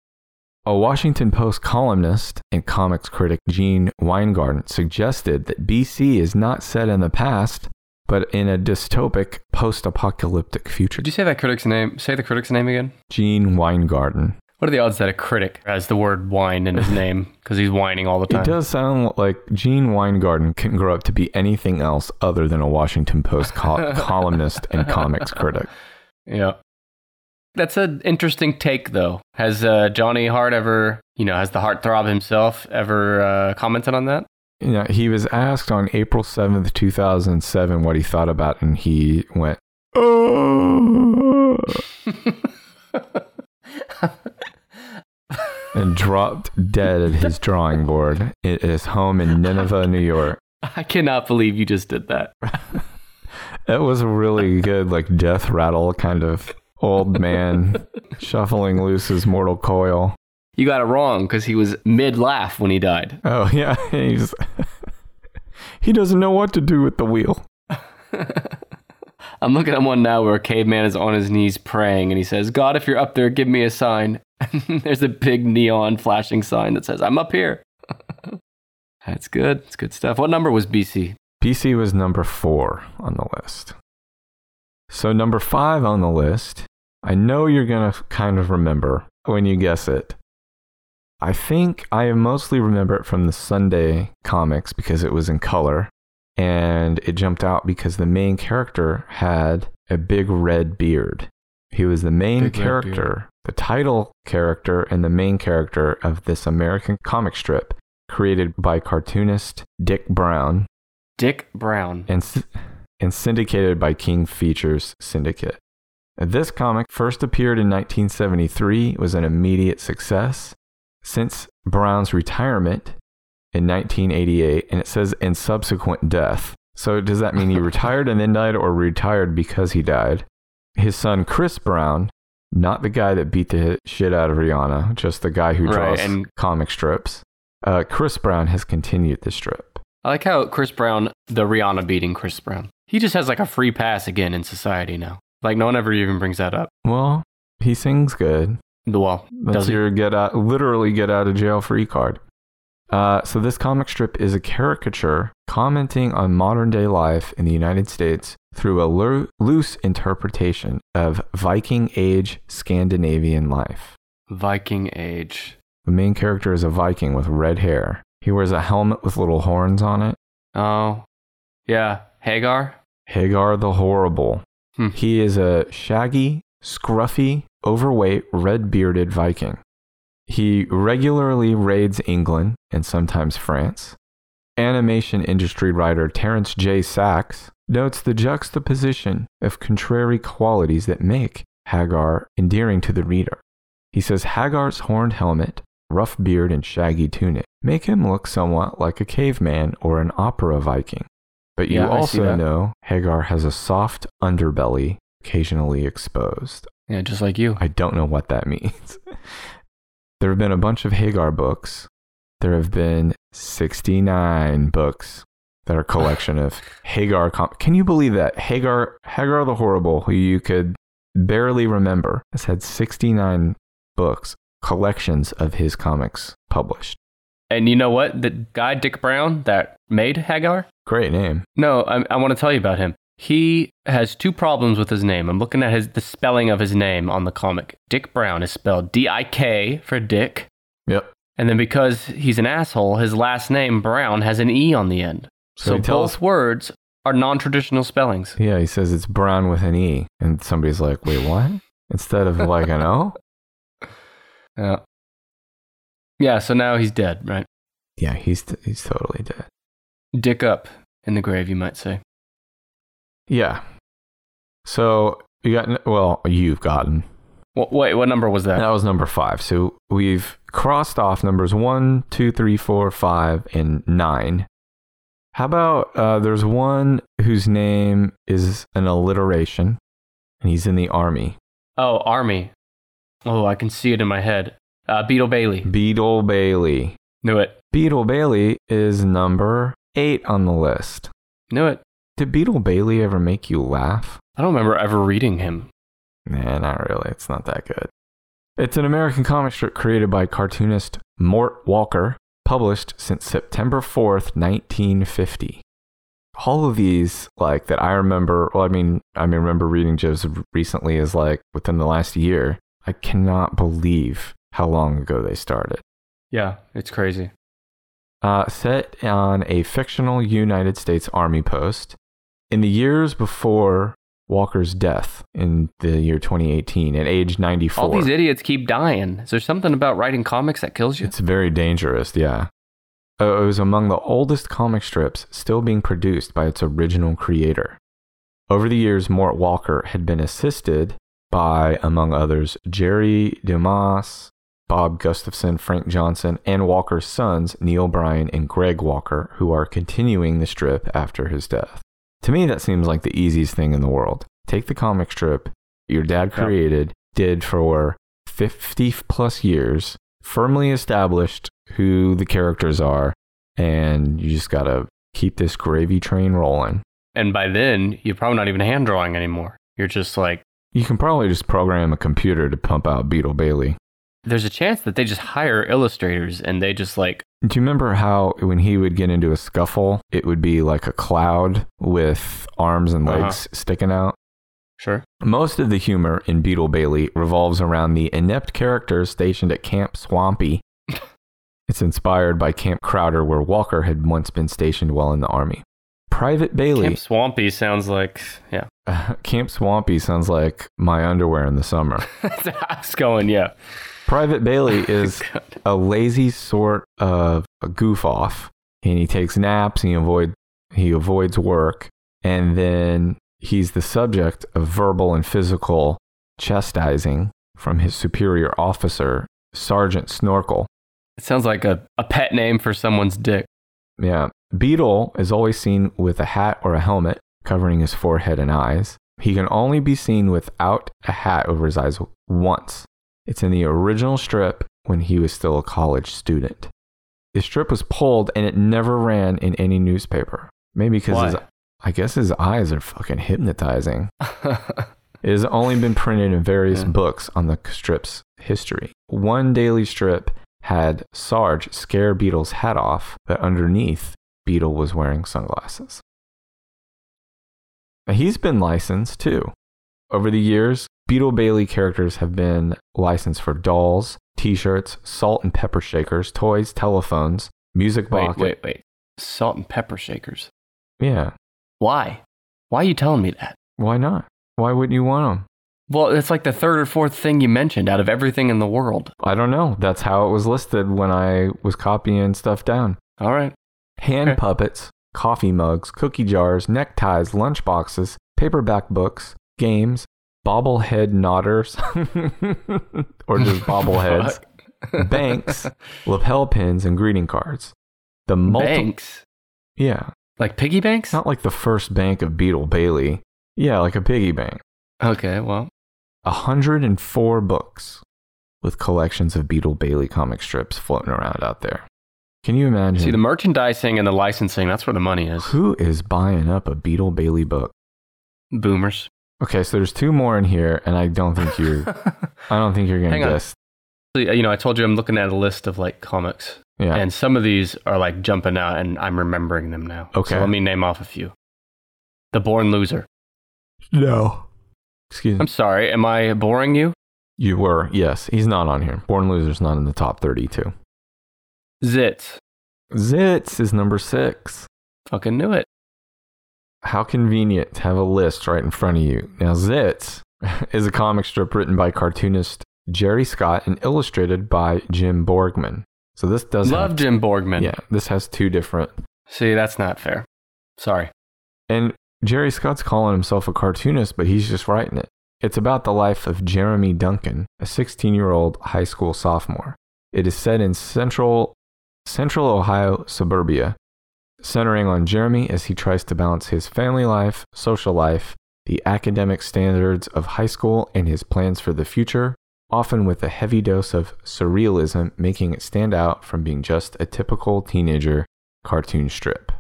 A Washington Post columnist and comics critic Gene Weingarten suggested that BC is not set in the past, but in a dystopic post apocalyptic future. Did you say that critic's name? Say the critic's name again. Gene Weingarten. What are the odds that a critic has the word wine in his name because he's whining all the time? It does sound like Gene Weingarten can grow up to be anything else other than a Washington Post col- columnist and comics critic. Yeah. That's an interesting take, though. Has uh, Johnny Hart ever, you know, has the heartthrob himself ever uh, commented on that? You know, he was asked on April 7th, 2007, what he thought about, and he went, "Oh," and dropped dead at his drawing board at his home in Nineveh, New York. I cannot believe you just did that. It was a really good, like, death rattle kind of old man shuffling loose his mortal coil. You got it wrong because he was mid laugh when he died. Oh yeah, he's he doesn't know what to do with the wheel. I'm looking at one now where a caveman is on his knees praying and he says, God, if you're up there, give me a sign. There's a big neon flashing sign that says, I'm up here. That's good. It's good stuff. What number was BC? BC was number four on the list. So number five on the list, I know you're gonna kind of remember when you guess it. I think I mostly remember it from the Sunday comics because it was in color, and it jumped out because the main character had a big red beard. He was the main Big character, the title character, and the main character of this American comic strip created by cartoonist Dik Browne Dik Browne. and, and syndicated by King Features Syndicate. This comic first appeared in 1973, was an immediate success, since Browne's retirement in 1988, and it says in subsequent death. So does that mean he retired and then died, or retired because he died? His son Chris Browne, not the guy that beat the shit out of Rihanna, just the guy who Right, draws and- comic strips. Uh, Chris Browne has continued the strip. I like how Chris Brown, the Rihanna beating Chris Brown, he just has like a free pass again in society now. Like no one ever even brings that up. Well, he sings good. The wall That's does he? your get out, literally get out of jail free card. Uh, so this comic strip is a caricature commenting on modern day life in the United States through a loo- loose interpretation of Viking age Scandinavian life. Viking Age. The main character is a Viking with red hair. He wears a helmet with little horns on it. Oh, yeah, Hagar. Hagar the Horrible. Hmm. He is a shaggy, scruffy, overweight, red bearded Viking. He regularly raids England and sometimes France. Animation industry writer Terrence J. Sachs notes the juxtaposition of contrary qualities that make Hagar endearing to the reader. He says Hagar's horned helmet, rough beard, and shaggy tunic make him look somewhat like a caveman or an opera Viking. But you Yeah, also know Hagar has a soft underbelly, occasionally exposed. Yeah, just like you. I don't know what that means. there have been a bunch of Hagar books. There have been 69 books that are a collection of Hagar. Com- Can you believe that? Hagar, Hagar the Horrible, who you could barely remember, has had 69 books, collections of his comics published. And you know what? The guy Dik Browne that made Hagar. Great name. No, I, I want to tell you about him. He has two problems with his name. I'm looking at his the spelling of his name on the comic. Dik Browne is spelled D I K for Dick, Yep. and then because he's an asshole, his last name Brown has an E on the end. So So, tells- both words are non-traditional spellings. Yeah, he says it's brown with an E. And somebody's like, wait, what? Instead of like an O? Yeah. Yeah. So now he's dead, right? Yeah, he's, he's totally dead. Dick up in the grave, you might say. Yeah. So you got well, you've gotten Wh- wait, what number was that? that was number five. So we've crossed off numbers one, two, three, four, five, and nine. How about uh, there's one whose name is an alliteration, and he's in the army. Oh, Army. Oh, I can see it in my head. Uh, Beetle Bailey. Beetle Bailey. Knew it. Beetle Bailey is number eight on the list. Knew it. Did Beetle Bailey ever make you laugh? I don't remember ever reading him. Nah, not really. It's not that good. It's an American comic strip created by cartoonist Mort Walker, published since September 4th, 1950. All of these, like that I remember, well, I mean, I mean, remember reading just recently is like within the last year. I cannot believe how long ago they started. Yeah, it's crazy. Uh, set on a fictional United States Army post in the years before Walker's death in the year 2018 at age 94. All these idiots keep dying. Is there something about writing comics that kills you? It's very dangerous, yeah. Uh, it was among the oldest comic strips still being produced by its original creator. Over the years, Mort Walker had been assisted by, among others, Jerry Dumas, Bob Gustafson, Frank Johnson, and Walker's sons, Neal Brian and Greg Walker, who are continuing the strip after his death. To me, that seems like the easiest thing in the world. Take the comic strip your dad created, did for 50 plus years, firmly established who the characters are, and you just gotta keep this gravy train rolling. and by then, you're probably not even hand drawing anymore. You're just like, You can probably just program a computer to pump out Beetle Bailey. There's a chance that they just hire illustrators and they just like, Do you remember how when he would get into a scuffle, it would be like a cloud with arms and Uh-huh. legs sticking out? sure. Most of the humor in Beetle Bailey revolves around the inept characters stationed at Camp Swampy. it's inspired by Camp Crowder, where Walker had once been stationed while in the army. Private Bailey. Camp Swampy sounds like, yeah. Camp Swampy sounds like my underwear in the summer. That's going, yeah. Private Bailey is a lazy sort of a goof off, and he takes naps and he avoid he avoids work, and then he's the subject of verbal and physical chastising from his superior officer, Sergeant Snorkel. It sounds like a, a pet name for someone's dick. Yeah. Beetle is always seen with a hat or a helmet covering his forehead and eyes. He can only be seen without a hat over his eyes once. It's in the original strip when he was still a college student. The strip was pulled and it never ran in any newspaper. Maybe because his, I guess his eyes are fucking hypnotizing. It has only been printed in various Yeah. books on the strip's history. One daily strip had Sarge scare Beetle's hat off, but underneath, Beetle was wearing sunglasses. Now, he's been licensed too. Over the years, Beetle Bailey characters have been licensed for dolls, t shirts, salt and pepper shakers, toys, telephones, music wait, box. wait, wait. Salt and pepper shakers. Yeah. Why? Why are you telling me that? Why not? Why wouldn't you want them? Well, it's like the third or fourth thing you mentioned out of everything in the world. I don't know. That's how it was listed when I was copying stuff down. All right. hand Okay. puppets, coffee mugs, cookie jars, neckties, lunch boxes, paperback books, games, bobblehead nodders or just bobbleheads, banks, lapel pins, and greeting cards. The multi- Banks. yeah, Like piggy banks? not like the first bank of Beetle Bailey. Yeah, like a piggy bank. Okay, well. 104 books with collections of Beetle Bailey comic strips floating around out there. Can you imagine? See, the merchandising and the licensing, that's where the money is. who is buying up a Beetle Bailey book? Boomers. Okay, so there's two more in here, and I don't think you're. I don't think you're gonna Hang on. guess. you know, I told you I'm looking at a list of like comics, Yeah. and some of these are like jumping out, and I'm remembering them now. Okay. So let me name off a few. The Born Loser. no. Excuse me. I'm sorry, am I boring you? You were. Yes, he's not on here. Born Loser's not in the top 32. Zits. Zitz is number six. Fucking knew it. How convenient to have a list right in front of you. Now, Zits is a comic strip written by cartoonist Jerry Scott and illustrated by Jim Borgman. So this does Love have, Jim Borgman. Yeah, this has two different. See, that's not fair. Sorry. And Jerry Scott's calling himself a cartoonist, but he's just writing it. It's about the life of Jeremy Duncan, a 16 year old high school sophomore. It is set in central, central Ohio suburbia, centering on Jeremy as he tries to balance his family life, social life, the academic standards of high school, and his plans for the future, often with a heavy dose of surrealism, making it stand out from being just a typical teenager cartoon strip.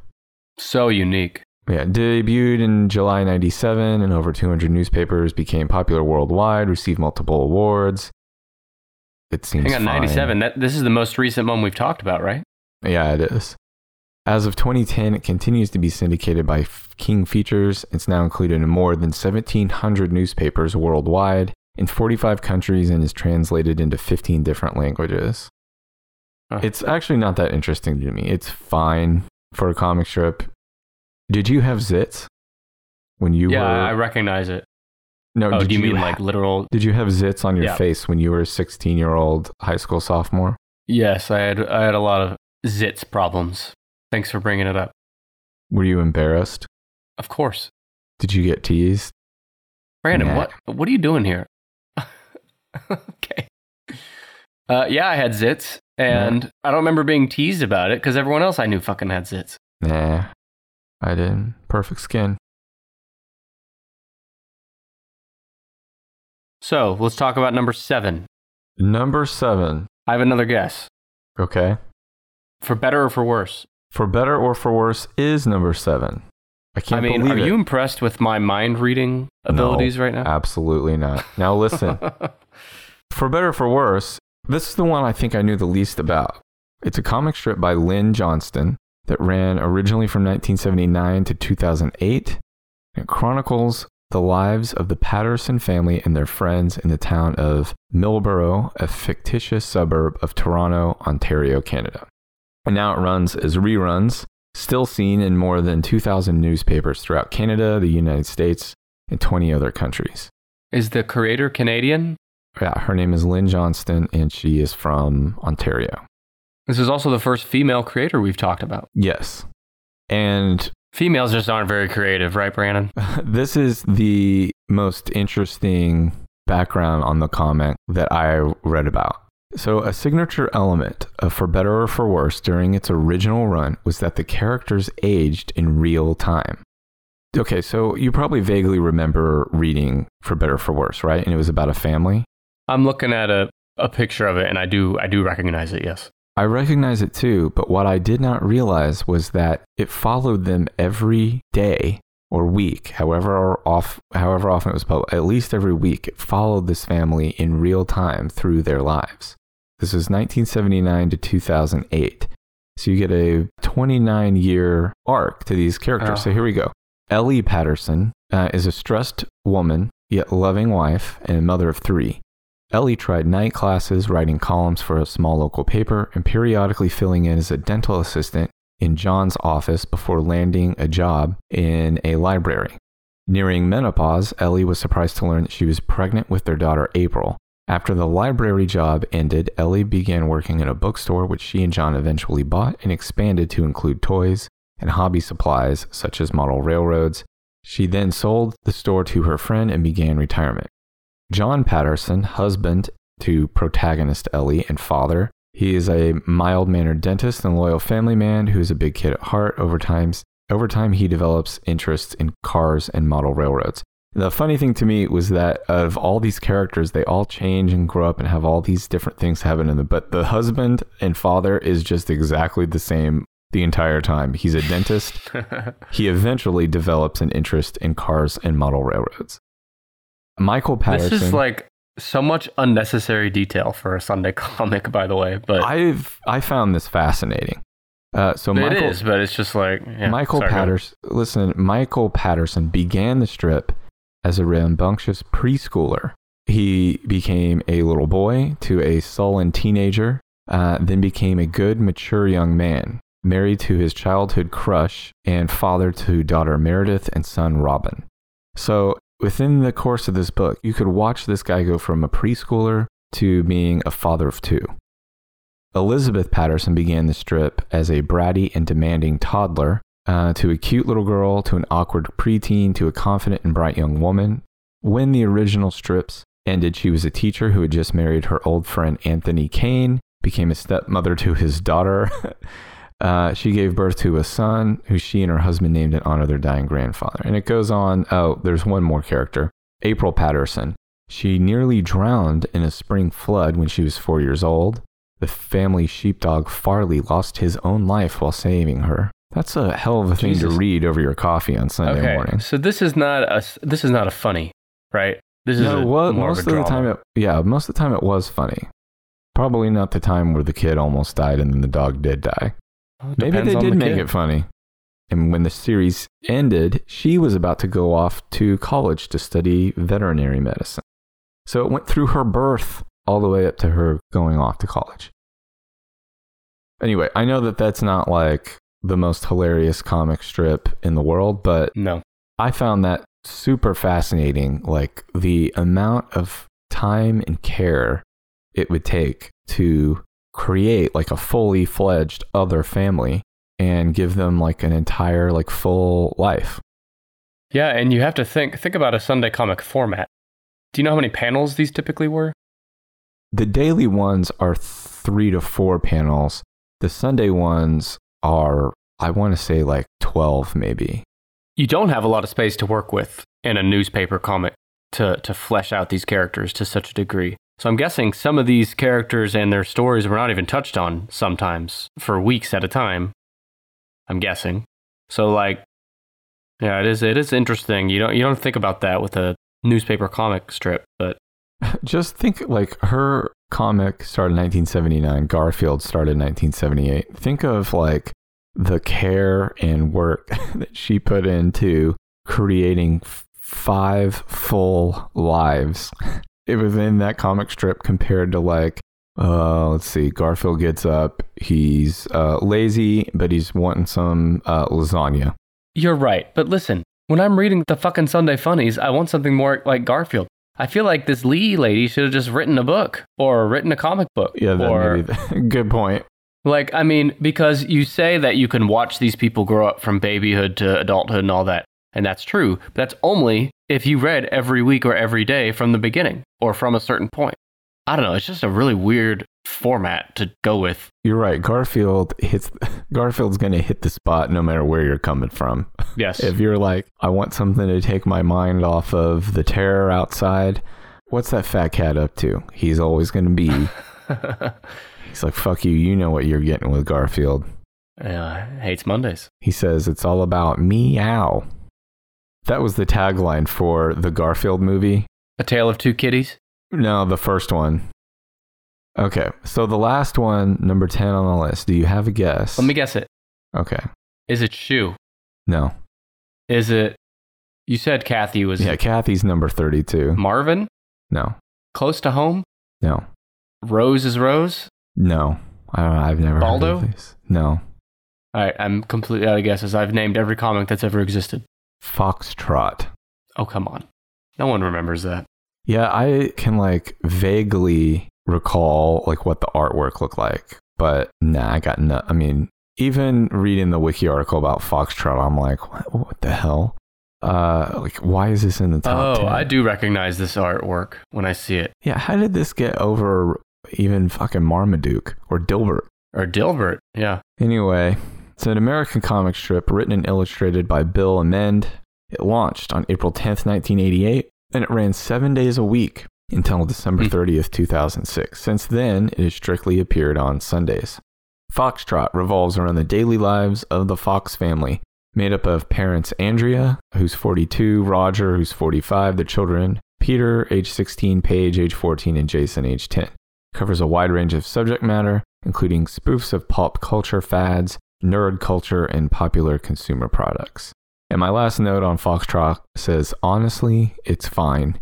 So unique. Yeah, debuted in July 97 in over 200 newspapers, became popular worldwide, received multiple awards. It seems Hang on, fine. 97. That, this is the most recent one we've talked about, right? Yeah, it is. As of 2010, it continues to be syndicated by King Features. It's now included in more than 1,700 newspapers worldwide in 45 countries and is translated into 15 different languages. Huh. It's actually not that interesting to me. It's fine for a comic strip. Did you have zits when you yeah, were? Yeah, I recognize it. no, Oh, did do you mean ha- like literal? Did you have zits on your Yeah. face when you were a 16 year old high school sophomore? Yes, I had I had a lot of zits problems. Thanks for bringing it up. Were you embarrassed? Of course, Did you get teased? Brandon. Nah. What what are you doing here? okay. Uh, yeah, I had zits, and I don't remember being teased about it because everyone else I knew fucking had zits. Nah, I didn't. Perfect skin. So let's talk about number seven. Number seven. I have another guess. Okay. For better or for worse? For better or for worse is number seven. I can't I mean, believe are it. you impressed with my mind reading abilities right now? Absolutely not. Now listen. for better or for worse, this is the one I think I knew the least about. It's a comic strip by Lynn Johnston that ran originally from 1979 to 2008. It chronicles the lives of the Patterson family and their friends in the town of Milborough, a fictitious suburb of Toronto, Ontario, Canada. And now it runs as reruns, still seen in more than 2,000 newspapers throughout Canada, the United States, and 20 other countries. Is the creator Canadian? Yeah, her name is Lynn Johnston, and she is from Ontario. This is also the first female creator we've talked about. Yes. And Females just aren't very creative, right, Brandon? this is the most interesting background on the comic that I read about. So, a signature element of For Better or For Worse during its original run was that the characters aged in real time. Okay, so you probably vaguely remember reading For Better or For Worse, right? And it was about a family. I'm looking at a, a picture of it and I do I do recognize it, yes. I recognize it too, but what I did not realize was that it followed them every day or week, however off however often it was published, at least every week, it followed this family in real time through their lives. This was 1979 to 2008. So you get a 29 year arc to these characters. Oh. So here we go. Ellie Patterson uh, is a stressed woman, yet loving wife and mother of three. Ellie tried night classes, writing columns for a small local paper, and periodically filling in as a dental assistant in John's office before landing a job in a library. Nearing menopause, Ellie was surprised to learn that she was pregnant with their daughter April. After the library job ended, Ellie began working in a bookstore, which she and John eventually bought and expanded to include toys and hobby supplies such as model railroads. She then sold the store to her friend and began retirement. John Patterson, husband to protagonist Ellie and father, he is a mild mannered dentist and loyal family man who is a big kid at heart. Over time, over time, he develops interests in cars and model railroads. The funny thing to me was that of all these characters, they all change and grow up and have all these different things happen in them. But the husband and father is just exactly the same the entire time. He's a dentist. he eventually develops an interest in cars and model railroads. Michael Patterson. This is like so much unnecessary detail for a Sunday comic, by the way. But I've I found this fascinating. Uh, so it Michael, is, but it's just like yeah, Michael sorry. Patterson. Listen, Michael Patterson began the strip as a rambunctious preschooler. He became a little boy to a sullen teenager, uh, then became a good, mature young man, married to his childhood crush, and father to daughter Meredith and son Robin. So, within the course of this book, you could watch this guy go from a preschooler to being a father of two. Elizabeth Patterson began the strip as a bratty and demanding toddler, uh, to a cute little girl, to an awkward preteen, to a confident and bright young woman. When the original strips ended, she was a teacher who had just married her old friend Anthony Caine, became a stepmother to his daughter. uh, she gave birth to a son who she and her husband named in honor of their dying grandfather. And it goes on. Oh, there's one more character April Patterson. She nearly drowned in a spring flood when she was four years old. The family sheepdog Farley lost his own life while saving her. That's a hell of a thing to read over your coffee on Sunday Okay, morning. so this is not a this is not a funny, right? This is No, a, well, more most of of the time, it, yeah, most of the time it was funny. Probably not the time where the kid almost died and then the dog did die. Well, Maybe they did the make kid. it funny. And when the series ended, she was about to go off to college to study veterinary medicine. So it went through her birth all the way up to her going off to college. Anyway, I know that that's not like the most hilarious comic strip in the world, but No, I found that super fascinating. Like the amount of time and care it would take to create like a fully fledged other family and give them like an entire like full life. yeah, and you have to think think about a Sunday comic format. Do you know how many panels these typically were? The daily ones are three to four panels. The Sunday ones are, I want to say like 12 maybe. You don't have a lot of space to work with in a newspaper comic to to flesh out these characters to such a degree. So I'm guessing some of these characters and their stories were not even touched on sometimes for weeks at a time. I'm guessing. So like yeah, it is it is interesting. You don't you don't think about that with a newspaper comic strip, but Just think like her comic started in 1979, Garfield started in 1978. Think of like the care and work that she put into creating five full lives It was in that comic strip compared to like uh let's see garfield gets up he's uh lazy but he's wanting some uh lasagna You're right. But listen, when I'm reading the fucking Sunday funnies, I want something more like Garfield. I feel like this Lee lady should have just written a book or written a comic book. yeah that or maybe the, good point like I mean, because you say that you can watch these people grow up from babyhood to adulthood and all that, and that's true. But that's only if you read every week or every day from the beginning or from a certain point. I don't know. It's just a really weird format to go with. You're right. Garfield hits. Garfield's going to hit the spot no matter where you're coming from. Yes. If you're like, I want something to take my mind off of the terror outside, what's that fat cat up to? He's always going to be. He's like, fuck you. You know what you're getting with Garfield. uh, hates Mondays. He says it's all about meow. That was the tagline for the Garfield movie. A Tale of Two Kitties. No, the first one. Okay, so the last one, number 10 on the list. Do you have a guess? Let me guess it. Okay, Is it Shoe? no. Is it? You said Cathy was Yeah, Cathy's number 32. Marvin. No, Close to home. no, Rose is Rose. no. I don't know. I've never Baldo? heard of this. No. All right, I'm completely out of guesses. I've named every comic that's ever existed. Foxtrot. Oh come on, no one remembers that. Yeah, I can like vaguely recall like what the artwork looked like, but nah, I got no. I mean, even reading the wiki article about Foxtrot, I'm like, what, what the hell? Uh, like, why is this in the top? Oh, 10? I do recognize this artwork when I see it. Yeah, how did this get over even fucking Marmaduke or Dilbert? Or Dilbert. Yeah. Anyway, it's an American comic strip written and illustrated by Bill Amend. It launched on April 10th, 1988, and it ran seven days a week until December Hmm. 30th, 2006. Since then, it has strictly appeared on Sundays. Foxtrot revolves around the daily lives of the Fox family, made up of parents Andrea, who's 42, Roger, who's 45, the children Peter, age 16, Paige, age 14, and Jason, age 10. Covers a wide range of subject matter, including spoofs of pop culture fads, nerd culture, and popular consumer products. And my last note on Foxtrot says, honestly, it's fine,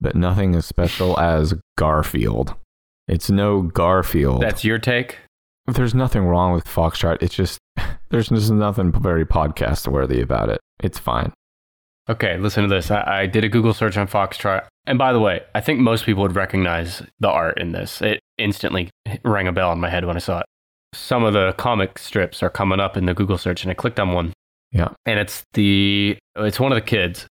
but nothing as special as Garfield. It's no Garfield. That's your take? There's nothing wrong with Foxtrot. It's just, there's just nothing very podcast worthy about it. It's fine. Okay, listen to this. I, I did a Google search on Foxtrot. And by the way, I think most people would recognize the art in this. It instantly rang a bell in my head when I saw it. Some of the comic strips are coming up in the Google search, and I clicked on one. Yeah. And it's the it's one of the kids,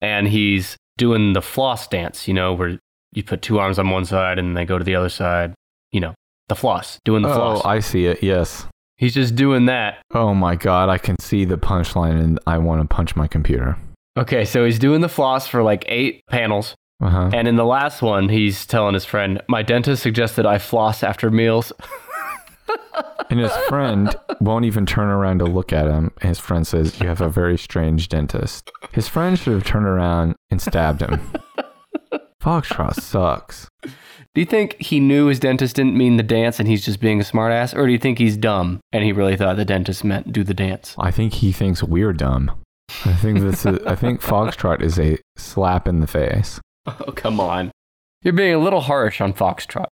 and he's doing the floss dance. You know, where you put two arms on one side and they go to the other side. You know, the floss, doing the oh, floss. Oh, I see it. Yes. he's just doing that. Oh my God. I can see the punchline and I want to punch my computer. Okay, so he's doing the floss for like eight panels. Uh huh. And in the last one, he's telling his friend, My dentist suggested I floss after meals. And his friend won't even turn around to look at him. His friend says, You have a very strange dentist. His friend should have turned around and stabbed him. Foxtrot sucks. Do you think he knew his dentist didn't mean the dance and he's just being a smartass? Or do you think he's dumb and he really thought the dentist meant do the dance? I think he thinks we're dumb. I think this is, I think Foxtrot is a slap in the face. Oh, come on. You're being a little harsh on Foxtrot.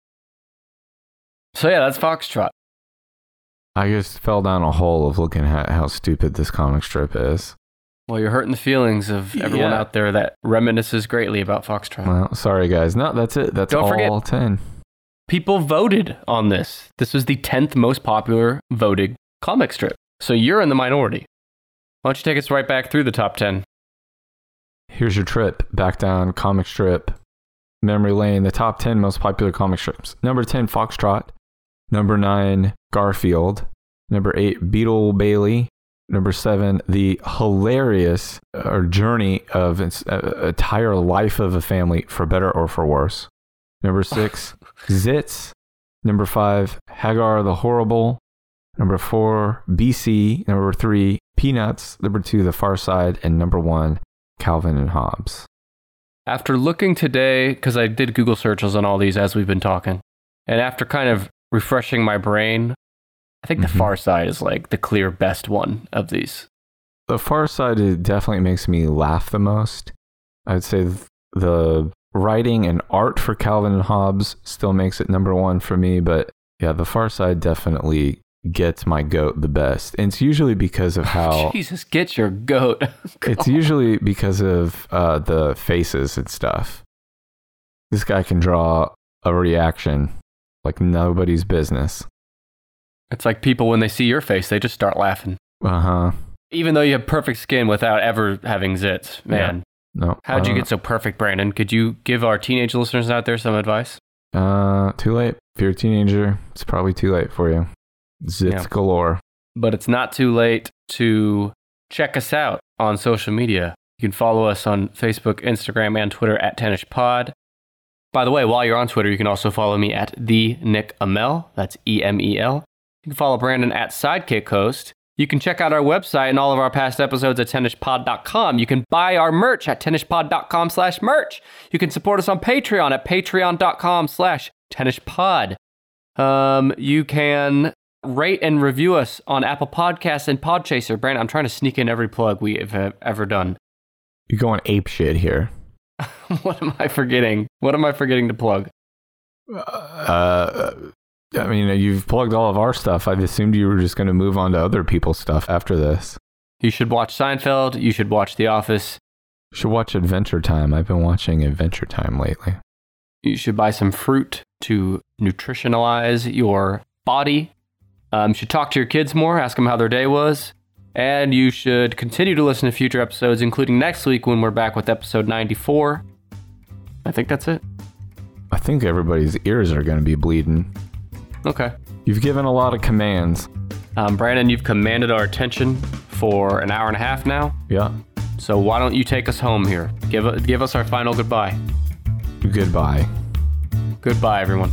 So, yeah, that's Foxtrot. I just fell down a hole of looking at how stupid this comic strip is. Well, you're hurting the feelings of everyone Yeah. out there that reminisces greatly about Foxtrot. Well, sorry guys. No, that's it. That's Don't all forget- 10. People voted on this. This was the 10th most popular voted comic strip. So you're in the minority. Why don't you take us right back through the top 10? Here's your trip back down comic strip memory lane. The top 10 most popular comic strips. Number 10, Foxtrot. Number 9, Garfield. Number 8, Beetle Bailey. Number 7, the hilarious uh, journey of its uh, entire life of a family, for better or for worse. Number 6, Zits. Number 5, Hagar the Horrible. Number 4, BC. Number 3, Peanuts. Number 2, The Far Side. And number 1, Calvin and Hobbes. After looking today, because I did Google searches on all these as we've been talking, and after kind of refreshing my brain, I think Mhm. the Far Side is like the clear best one of these. The Far Side definitely makes me laugh the most. I'd say th- the writing and art for Calvin and Hobbes still makes it number one for me, but yeah, The Far Side definitely gets my goat the best. And it's usually because of how Jesus, get your goat. it's usually because of uh, the faces and stuff. This guy can draw a reaction like nobody's business. It's like people when they see your face, they just start laughing. Uh huh. Even though you have perfect skin without ever having zits. Man, No. how'd you uh, get so perfect, Brandon? Could you give our teenage listeners out there some advice? Uh, too late. If you're a teenager, it's probably too late for you. Zits Yeah. galore. But it's not too late to check us out on social media. You can follow us on Facebook, Instagram, and Twitter at TennisPod. By the way, while you're on Twitter, you can also follow me at the Nick Amel. That's E M E L. You can follow Brandon at Sidekick Host. You can check out our website and all of our past episodes at tennispod.com. You can buy our merch at tennispod.com slash merch. You can support us on Patreon at patreon.com slash tennispod. Um, you can rate and review us on Apple Podcasts and Podchaser. Brandon, I'm trying to sneak in every plug we have ever done. You're going ape shit here. what am I forgetting? What am I forgetting to plug? Uh, I mean, you've plugged all of our stuff. I assumed you were just going to move on to other people's stuff after this. You should watch Seinfeld. You should watch The Office. You should watch Adventure Time. I've been watching Adventure Time lately. You should buy some fruit to nutritionalize your body. Um, you should talk to your kids more, ask them how their day was. And you should continue to listen to future episodes, including next week when we're back with episode 94. I think that's it. I think everybody's ears are going to be bleeding. Okay. You've given a lot of commands. Um, Brandon, you've commanded our attention for an hour and a half now. Yeah. So why don't you take us home here? Give, give us our final goodbye. Goodbye. Goodbye, everyone.